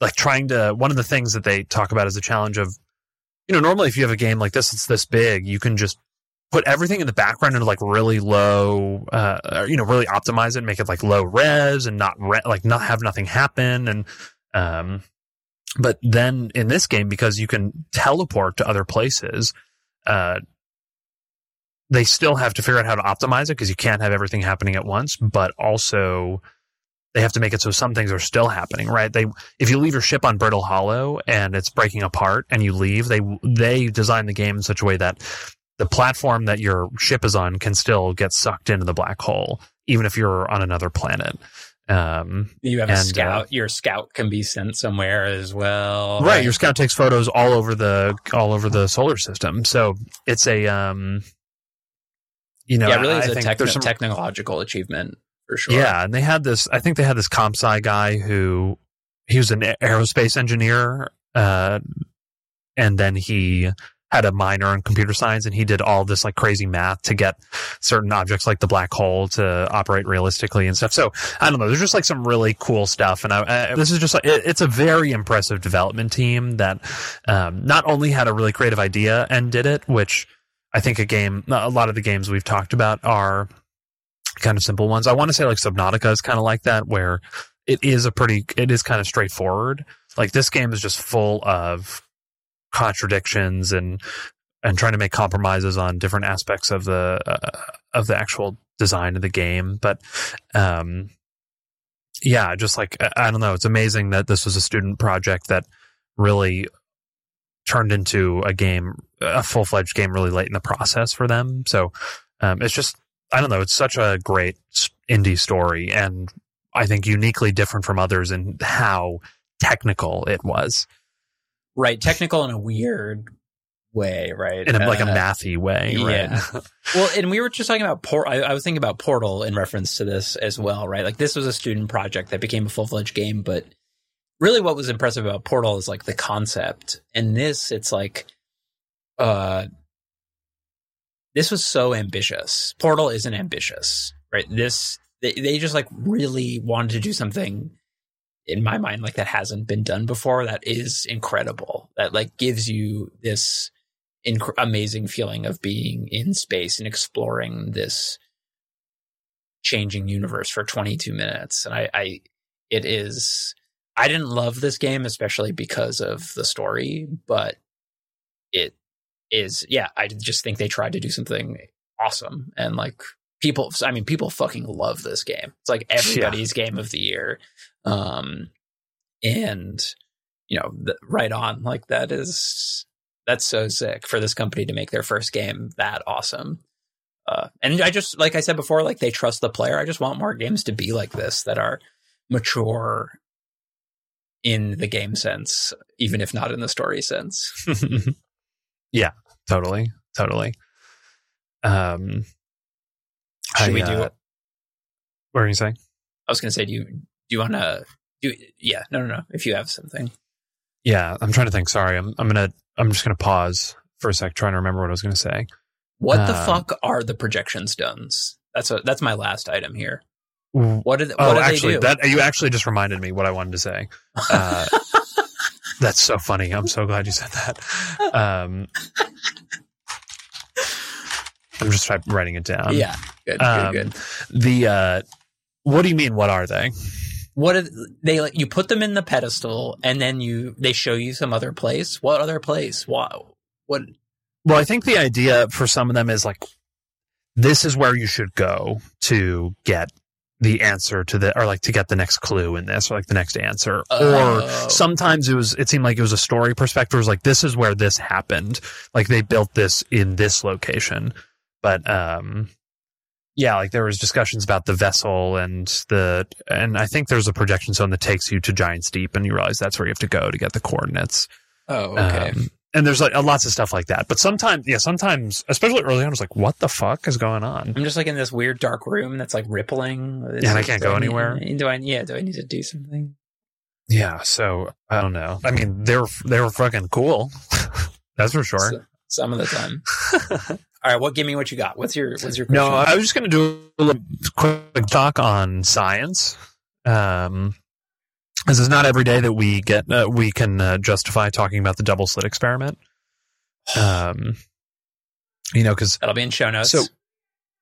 like trying to. One of the things that they talk about is the challenge of you know, normally if you have a game like this, it's this big, you can just put everything in the background into like really low, uh, or, you know, really optimize it, make it like low res and not re- like not have nothing happen. And, um, but then in this game, because you can teleport to other places, uh, they still have to figure out how to optimize it because you can't have everything happening at once, but also they have to make it so some things are still happening, right? They if you leave your ship on Brittle Hollow and it's breaking apart and you leave, they they design the game in such a way that the platform that your ship is on can still get sucked into the black hole, even if you're on another planet. Um, You have a And, uh, scout. your scout can be sent somewhere as well. right, your scout takes photos all over the all over the solar system, so it's a um, you know, yeah, it really is a think techno- some technological achievement for sure. Yeah, and they had this. I think they had this comp sci guy who he was an aerospace engineer, uh, and then he had a minor in computer science, and he did all this like crazy math to get certain objects like the black hole to operate realistically and stuff. So I don't know. There's just like some really cool stuff, and I, I, this is just it, it's a very impressive development team that um, not only had a really creative idea and did it, which I think a game, a lot of the games we've talked about are kind of simple ones. I want to say like Subnautica is kind of like that, where it is a pretty, it is kind of straightforward. Like this game is just full of contradictions and and trying to make compromises on different aspects of the uh, of the actual design of the game. But um, yeah, just like I- don't know, it's amazing that this was a student project that really turned into a game, a full fledged game, really late in the process for them. So um, it's just I don't know. It's such a great indie story, and I think uniquely different from others in how technical it was right. Technical in a weird way, right? in a, like a Uh, mathy way, yeah. right? Well, and we were just talking about Port. I, I was thinking about Portal in reference to this as well, right? Like this was a student project that became a full fledged game, but really, what was impressive about Portal is like the concept. And this, it's like, uh, this was so ambitious. Portal isn't ambitious, right? This they they just like really wanted to do something in my mind like that hasn't been done before. That is incredible. That like gives you this inc- amazing feeling of being in space and exploring this changing universe for 22 minutes and I, I it is I didn't love this game, especially because of the story, but it is, yeah, I just think they tried to do something awesome. And like people, I mean, people fucking love this game. It's like everybody's yeah. game of the year. Um, and, you know, the, right on. Like that is, that's so sick for this company to make their first game that awesome. Uh, and I just, like I said before, like they trust the player. I just want more games to be like this that are mature in the game sense, even if not in the story sense. yeah, totally, totally. Um, should I, we do? Uh, what are you saying? I was going to say, do you do you want to do? Yeah, no, no, no. If you have something, yeah, I'm trying to think. Sorry, I'm I'm gonna I'm just gonna pause for a sec, trying to remember what I was going to say. What uh, the fuck are the projection stones? That's a, that's my last item here. What did oh, what actually, do? That you actually just reminded me what I wanted to say. Uh, that's so funny. I'm so glad you said that. Um, I'm just writing it down. Yeah, good, um, good, good. The uh, what do you mean? What are they? What are they like? You put them in the pedestal, and then you they show you some other place. What other place? Wow. What? Well, I think the idea for some of them is like this is where you should go to get the answer to the or like to get the next clue in this or like the next answer. Or oh. sometimes it was it seemed like it was a story perspective. It was like this is where this happened. Like they built this in this location. But um yeah like there was discussions about the vessel and the and i think there's a projection stone that takes you to Giant's Deep and you realize that's where you have to go to get the coordinates. Oh okay. Um, and there's like lots of stuff like that. But sometimes, yeah, sometimes, especially early on, I was like, "What the fuck is going on?" I'm just like in this weird dark room that's like rippling. Is yeah, and I can't go anywhere. do I? Yeah, do I need to do something? Yeah, so I don't know. I mean, they were they were fucking cool. that's for sure. So, some of the time. All right, what? Give me what you got. What's your What's your? Question? No, I was just gonna do a quick talk on science. Um, this is not every day that we get uh, we can uh, justify talking about the double slit experiment. Um, you know, because that'll be in show notes. So,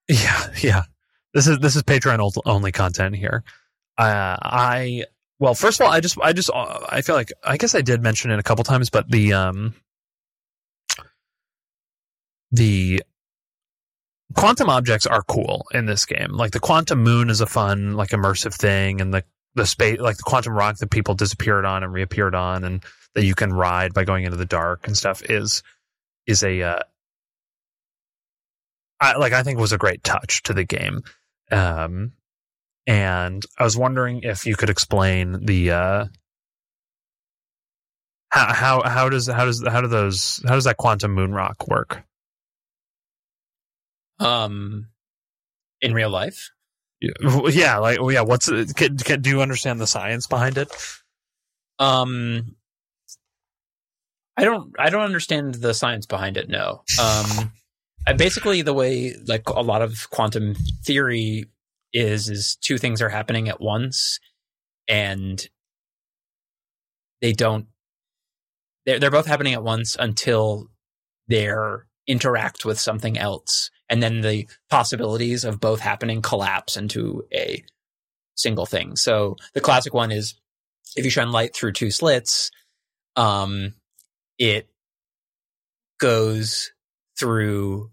yeah, yeah. This is this is Patreon only content here. Uh, I well, first of all, I just I just uh, I feel like I guess I did mention it a couple times, but the um the quantum objects are cool in this game. Like the quantum moon is a fun, like immersive thing, and the the space, like the quantum rock that people disappeared on and reappeared on, and that you can ride by going into the dark and stuff is is a uh, I, like I think was a great touch to the game. Um, and I was wondering if you could explain the uh, how how how does how does how do those how does that quantum moon rock work? Um, in real life. Yeah, like yeah. What's can, can, do you understand the science behind it? Um, I don't. I don't understand the science behind it. No. Um, I basically the way like a lot of quantum theory is is two things are happening at once, and they don't. They're they're both happening at once until they're interact with something else and then the possibilities of both happening collapse into a single thing. So the classic one is if you shine light through two slits, um, it goes through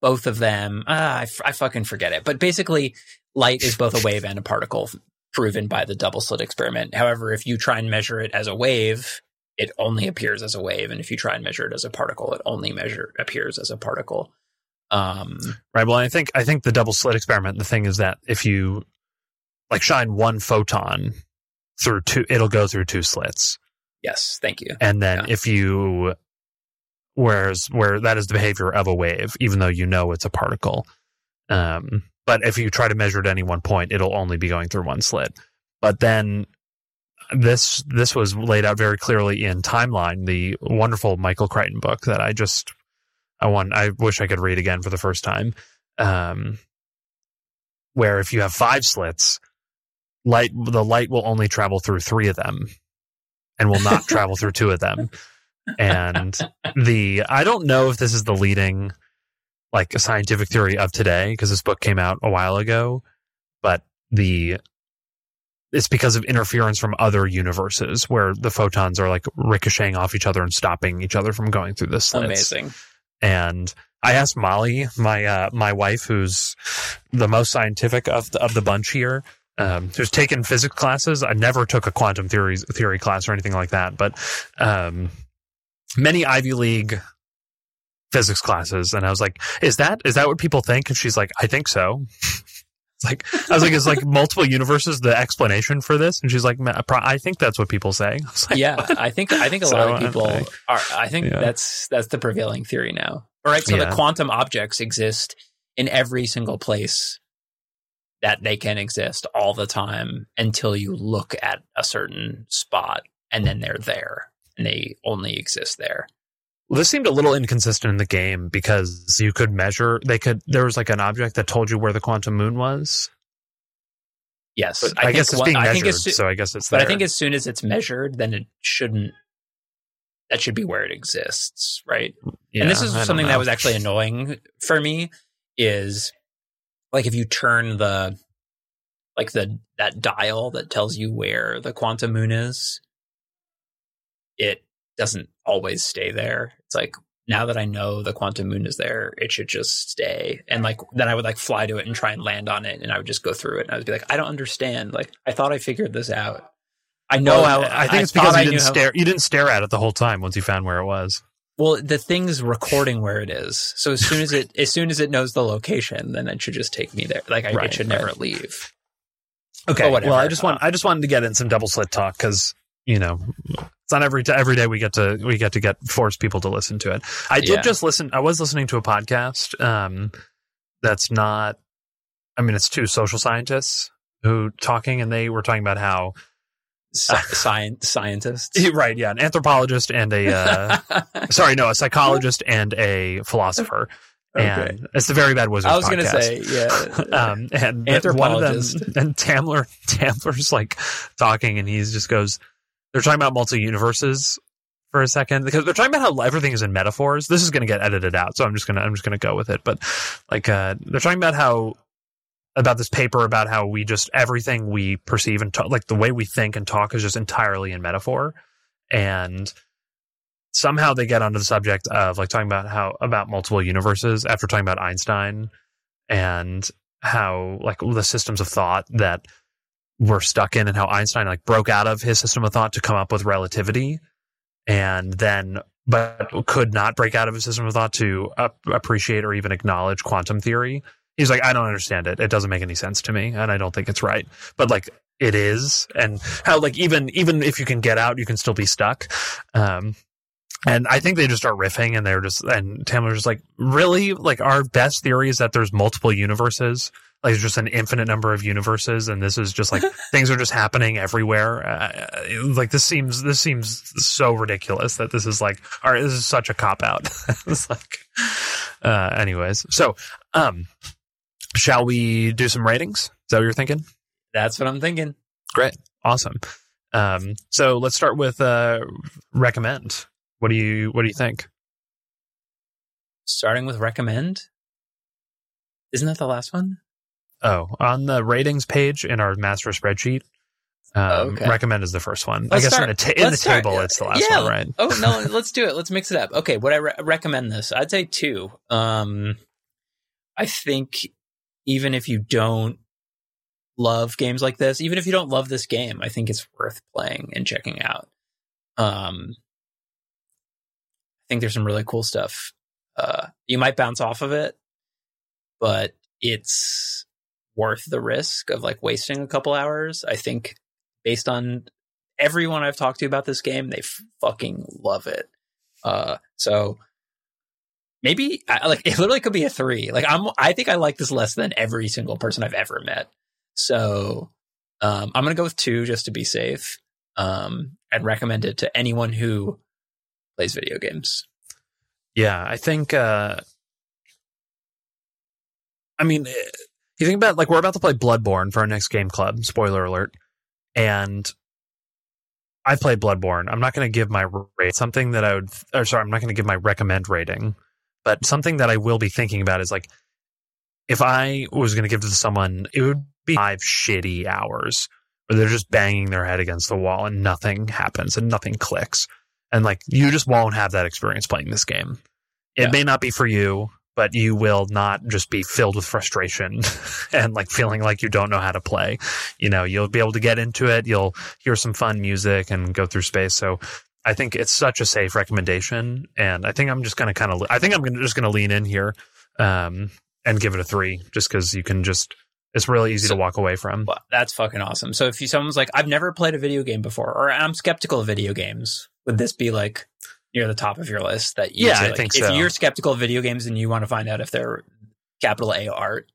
both of them. Ah, I, f- I fucking forget it. But basically, light is both a wave and a particle, proven by the double slit experiment. However, if you try and measure it as a wave, it only appears as a wave, and if you try and measure it as a particle, it only measure appears as a particle. Um, right. Well, I think I think the double slit experiment. The thing is that if you like shine one photon through two, it'll go through two slits. Yes. Thank you. And then yeah. if you, whereas where that is the behavior of a wave, even though you know it's a particle. Um, but if you try to measure at any one point, it'll only be going through one slit. But then this this was laid out very clearly in Timeline, the wonderful Michael Crichton book that I just I want. I wish I could read again for the first time. Um, where if you have five slits, light the light will only travel through three of them, and will not travel through two of them. And the I don't know if this is the leading like a scientific theory of today because this book came out a while ago, but the it's because of interference from other universes where the photons are like ricocheting off each other and stopping each other from going through the slits. Amazing. And I asked Molly, my uh, my wife, who's the most scientific of the, of the bunch here, um, who's taken physics classes. I never took a quantum theory theory class or anything like that, but um, many Ivy League physics classes. And I was like, "Is that is that what people think?" And she's like, "I think so." It's like I was like, "Is like multiple universes the explanation for this?" And she's like, "I think that's what people say." I was like, yeah, "What?" I think I think a So, lot of people I- are. I think Yeah. that's that's the prevailing theory now. All right, so Yeah. the quantum objects exist in every single place that they can exist all the time until you look at a certain spot, and then they're there, and they only exist there. Well, this seemed a little inconsistent in the game because you could measure. They could. There was like an object that told you where the quantum moon was. Yes, But I, think guess it's one- being I measured, think as so I guess it's. but I think as soon as it's measured, then it shouldn't. That should be where it exists, right? Yeah, and this is I something that was actually annoying for me is like if you turn the like the that dial that tells you where the quantum moon is it doesn't always stay there it's like now that i know the quantum moon is there it should just stay and like then i would like fly to it and try and land on it and i would just go through it and i would be like i don't understand like i thought i figured this out i know Well, how I think it's thought because I you knew didn't how- stare. You didn't stare at it the whole time once you found where it was. Well, the thing's recording where it is. So as soon as it as soon as it knows the location, then it should just take me there. Like I, Right, it should right. never leave. Okay. Well, I just want uh, I just wanted to get in some double slit talk because you know it's not every t- every day we get to we get to get force people to listen to it. I did Yeah. just listen. I was listening to a podcast. Um, that's not. I mean, it's two social scientists who talking, and they were talking about how Sci- science scientists. right, yeah, an anthropologist and a uh, sorry, no, a psychologist and a philosopher. And it's the very bad wizard. I was going to say, yeah. um, and one of them, Anthropologist. and Tamler, Tamler's like talking, and he just goes, "They're talking about multi universes for a second because they're talking about how everything is in metaphors. This is going to get edited out, so I'm just gonna I'm just gonna go with it. But like, uh, they're talking about how about this paper about how we just everything we perceive and talk, like the way we think and talk is just entirely in metaphor, and somehow they get onto the subject of like talking about how about multiple universes after talking about Einstein and how like the systems of thought that we're stuck in and how Einstein like broke out of his system of thought to come up with relativity and then but could not break out of his system of thought to ap- appreciate or even acknowledge quantum theory. He's like, I don't understand it. It doesn't make any sense to me, and I don't think it's right. But like, it is, and how like even even if you can get out, you can still be stuck. Um, and I think they just start riffing, and they're just and Tamler's just like, really, like our best theory is that there's multiple universes, like there's just an infinite number of universes, and this is just like things are just happening everywhere. Uh, like this seems this seems so ridiculous that this is like, all right, this is such a cop out. it's like, uh, anyways, so um, shall we do some ratings? Is that what you're thinking? That's what I'm thinking. Great. Awesome. Um, so let's start with uh, recommend. What do you What do you think? Starting with recommend. Isn't that the last one? Oh, on the ratings page in our master spreadsheet, um, Okay. recommend is the first one. Let's I guess start- in the, ta- in the start- table, it's the last yeah, one, right? Oh no, let's do it. Let's mix it up. Okay, would I re- recommend this? I'd say two. Um, I think even if you don't love games like this, even if you don't love this game, I think it's worth playing and checking out. Um, I think there's some really cool stuff. Uh, you might bounce off of it, but it's worth the risk of like wasting a couple hours. I think based on everyone I've talked to about this game, they fucking love it. Uh, so maybe like it literally could be a three. Like I'm, I think I like this less than every single person I've ever met. So um, I'm gonna go with two just to be safe. Um, I'd recommend it to anyone who plays video games. Yeah, I think. Uh, I mean, eh, you think about like we're about to play Bloodborne for our next game club. Spoiler alert! And I played Bloodborne. I'm not going to give my rate something that I would. Or sorry, I'm not going to give my recommend rating. But something that I will be thinking about is like, if I was going to give to someone, it would be five shitty hours where they're just banging their head against the wall and nothing happens and nothing clicks. And like you just won't have that experience playing this game. It Yeah. may not be for you, but you will not just be filled with frustration and like feeling like you don't know how to play. You know, you'll be able to get into it. You'll hear some fun music and go through space. So I think it's such a safe recommendation. And I think I'm just going to kind of, I think I'm gonna, just going to lean in here um, and give it a three just because you can just, it's really easy So- to walk away from. That's fucking awesome. So if you someone's like, I've never played a video game before, or I'm skeptical of video games, would this be like near the top of your list? That you Yeah, say, I like, think if so. you're skeptical of video games and you want to find out if they're capital A art,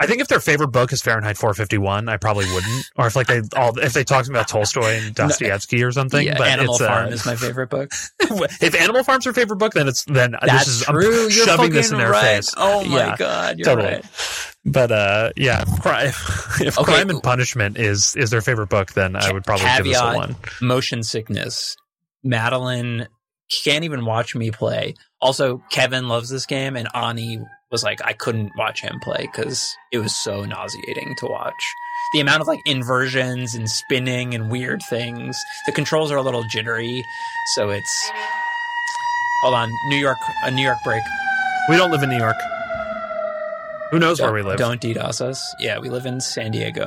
I think if their favorite book is Fahrenheit 451, I probably wouldn't. Or if like they all if they talk about Tolstoy and Dostoevsky or something. yeah, but Animal it's, uh, Farm is my favorite book. if Animal Farm's your favorite book, then it's then That's this is true. I'm You're shoving this in their right. face. Oh my Yeah, god, you're totally. right. But uh, yeah, if, cri- if, Okay. Crime and Punishment is is their favorite book, then I would probably give this a one. Motion sickness. Madeline can't even watch me play. Also, Kevin loves this game, and Ani was like, I couldn't watch him play because it was so nauseating to watch. The amount of like inversions and spinning and weird things. The controls are a little jittery, so it's. Hold on, New York, a New York break. We don't live in New York. Who knows Don't, where we live? Don't DDoS us. Yeah, we live in San Diego.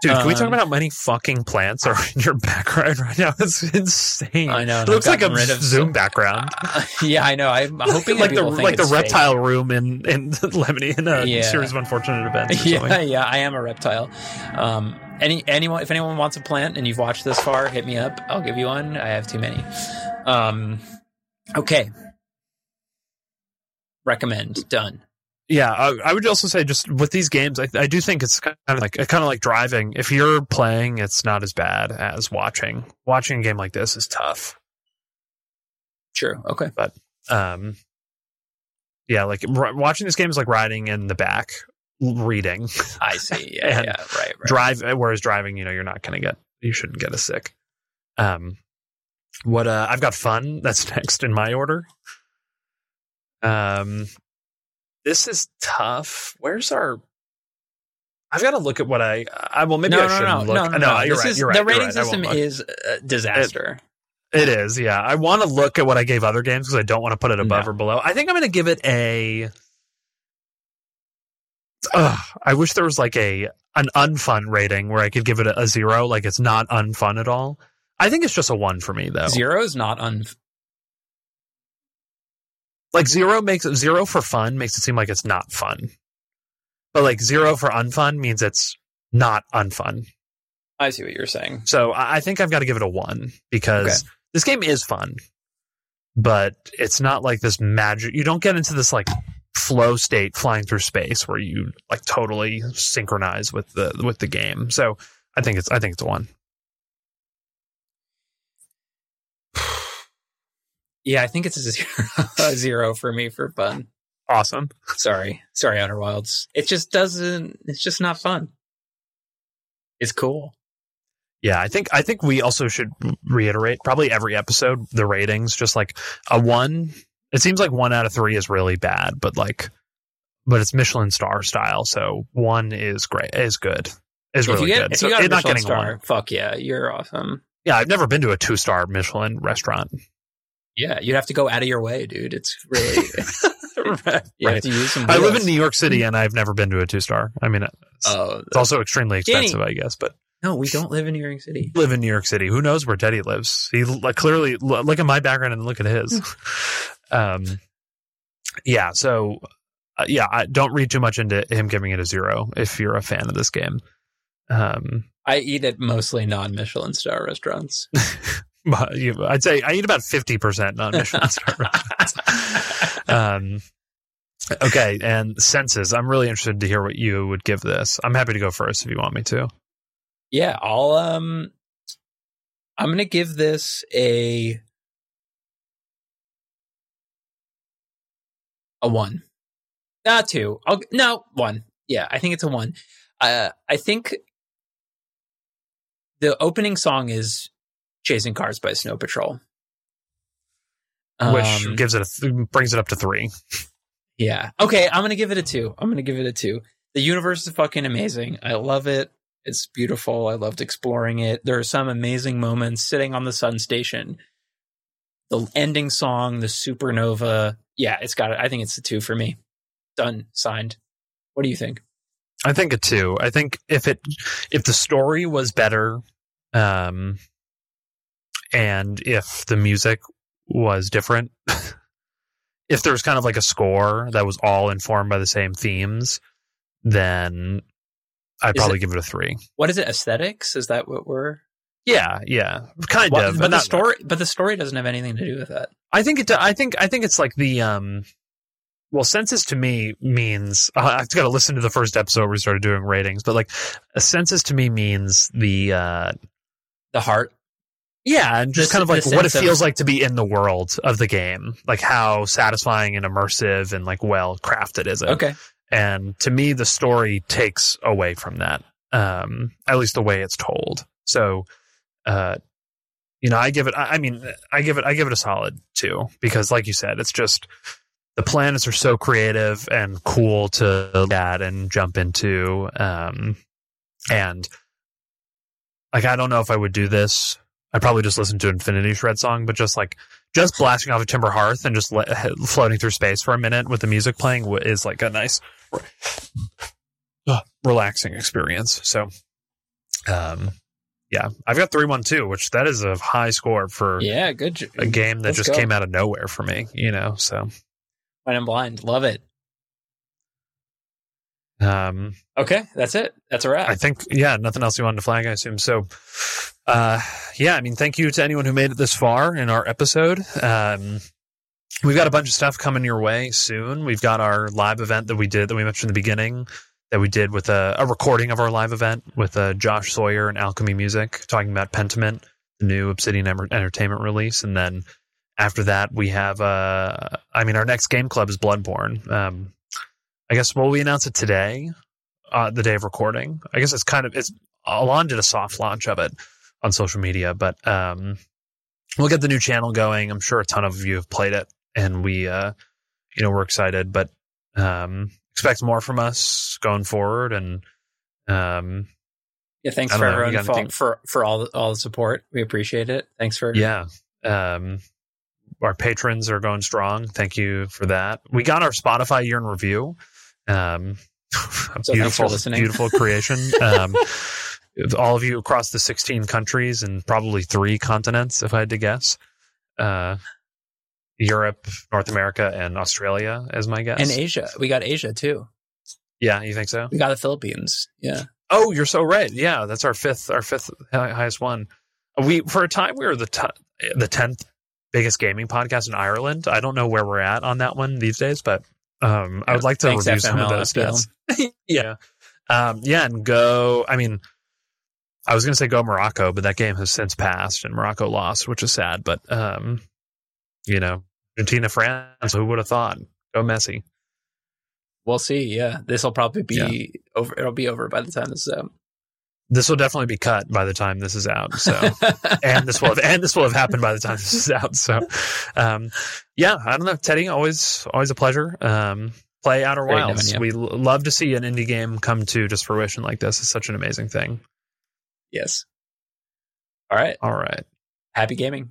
Dude, can we talk Um, about how many fucking plants are in your background right now? It's insane. I know. It looks like a Zoom some- background. yeah, I know. I'm hoping like that the like the it's fake. reptile room in in Lemony in a Yeah. series of unfortunate events. Or yeah, something. yeah, I am a reptile. Um, any anyone, if anyone wants a plant and you've watched this far, hit me up. I'll give you one. I have too many. Um, okay. Recommend done. Yeah, I, I would also say just with these games, I, I do think it's kind of like kind of like driving. If you're playing, it's not as bad as watching. Watching a game like this is tough. True. Okay. But um, yeah, like r- watching this game is like riding in the back, reading. I see. Yeah. Yeah. Right. Right. drive whereas driving you know you're not going to get you shouldn't get as sick um what uh i've got fun that's next in my order um this is tough where's our i've got to look at what i i well maybe no, i no, shouldn't no, look no, no, you're This right is, you're right the rating right. System is a disaster. it is yeah i want to look at what i gave other games because i don't want to put it above No. or below i think i'm going to give it a Ugh, I wish there was like a an unfun rating where I could give it a, a zero, like it's not unfun at all. I think it's just a one for me though. Zero is not un. Like zero makes zero for fun makes it seem like it's not fun, but like zero for unfun means it's not unfun. I see what you're saying. So I I think I've got to give it a one because this game is fun, but it's not like this magic. You don't get into this like flow state flying through space where you like totally synchronize with the with the game. So I think it's I think it's a one. Yeah, I think it's a zero, a zero for me for fun. Awesome. Sorry, sorry, Outer Wilds. It just doesn't. It's just not fun. It's cool. Yeah, I think I think we also should reiterate probably every episode the ratings. Just like a one, it seems like one out of three is really bad, but like, but it's Michelin star style, so one is great, is good, is if really get good. So you got a it not getting a star, one. fuck yeah, you're awesome. Yeah, I've never been to a two star Michelin restaurant. Yeah, you'd have to go out of your way, dude. It's really right. you have to use some. I live in New York City, and I've never been to a two star. I mean, it's, Oh it's also extremely Danny. expensive, I guess, but. no, we don't live in New York City. live in New York City. Who knows where Teddy lives? He like clearly look at my background and look at his. um, yeah. So, uh, yeah, I don't read too much into him giving it a zero if you're a fan of this game. Um, I eat at mostly non-Michelin star restaurants. I'd say I eat about fifty percent non Michelin star restaurants. Um, okay, and senses. I'm really interested to hear what you would give this. I'm happy to go first if you want me to. yeah, I'll um, I'm gonna give this a a one, not two. I'll no one. Yeah, I think it's a one. Uh, I think the opening song is "Chasing Cars" by Snow Patrol, Which Um, gives it a th- brings it up to three. Yeah. Okay, I'm gonna give it a two. I'm gonna give it a two. The universe is fucking amazing. I love it. It's beautiful. I loved exploring it. There are some amazing moments sitting on the sun station. The ending song, the supernova. Yeah, it's got it. I think it's the two for me. Done. Signed. What do you think? I think a two. I think if it if the story was better, um, and if the music was different, if there was kind of like a score that was all informed by the same themes, then I'd Is probably it- give it a three. What is it? Aesthetics? Is that what we're? Yeah, yeah, kind of. but the story, but the story doesn't have anything to do with that. I think it. I think. I think it's like the. um Well, census to me means uh, I've got to listen to the first episode where we started doing ratings, but like a census to me means the. uh The heart. Yeah, and just kind of like what it sense of- feels like to be in the world of the game, like how satisfying and immersive and like well crafted is it? Okay. And to me, the story takes away from that, um, at least the way it's told. So, uh, you know, I give it. I I mean, I give it. I give it a solid two because, like you said, it's just the planets are so creative and cool to look at and jump into. Um, and like, I don't know if I would do this. I'd probably just listen to Infinity Shred song, but just like just blasting off a Timber Hearth and just floating through space for a minute with the music playing is like a nice, uh, relaxing experience. So, um, yeah, I've got three one two, which that is a high score for Yeah. Good. a game that Let's just go. came out of nowhere for me. You know, so Fine and blind. Love it. Um, Okay. That's it. That's a wrap. I think yeah, nothing else you wanted to flag, I assume. So, uh, yeah, I mean, thank you to anyone who made it this far in our episode. Um, we've got a bunch of stuff coming your way soon. We've got our live event that we did that we mentioned in the beginning that we did with a, a recording of our live event with uh, Josh Sawyer and Alkemie Music talking about Pentiment, the new Obsidian Entertainment release, and then after that we have uh, I mean, our next game club is Bloodborne. Um, I guess will we announce it today? uh, the day of recording. I guess it's kind of it's Alon did a soft launch of it on social media, but um, we'll get the new channel going. I'm sure a ton of you have played it, and we uh, you know we're excited, but um, expect more from us going forward. And um, yeah. Thanks for know, everyone for, for for all the, all the support. We appreciate it. Thanks for yeah, um, our patrons are going strong. Thank you for that. We got our Spotify year in review. Um, So beautiful, beautiful creation. Um, all of you across the 16 countries and probably three continents, if I had to guess. Uh, Europe, North America, and Australia, as my guess. and Asia. We got Asia too. yeah, you think so? We got the Philippines. Yeah. Oh, you're so right. Yeah, that's our fifth, our fifth highest one. We for a time we were the t- the tenth biggest gaming podcast in Ireland. I don't know where we're at on that one these days, but um, I would like to review some of those stats. yeah, um, yeah, and go. I mean, I was going to say go Morocco, but that game has since passed and Morocco lost, which is sad. But um, you know, Argentina, France. Who would have thought? Go Messi. We'll see. Yeah. This will probably be Yeah. over. It'll be over by the time this. This will definitely be cut by the time this is out. So. and this will have and this will have happened by the time this is out. So, um, yeah, I don't know, Teddy. Always, always a pleasure. Um, play Outer Great Wilds. knowing We l- love to see an indie game come to just fruition like this. It's such an amazing thing. yes. All right. All right, Happy gaming.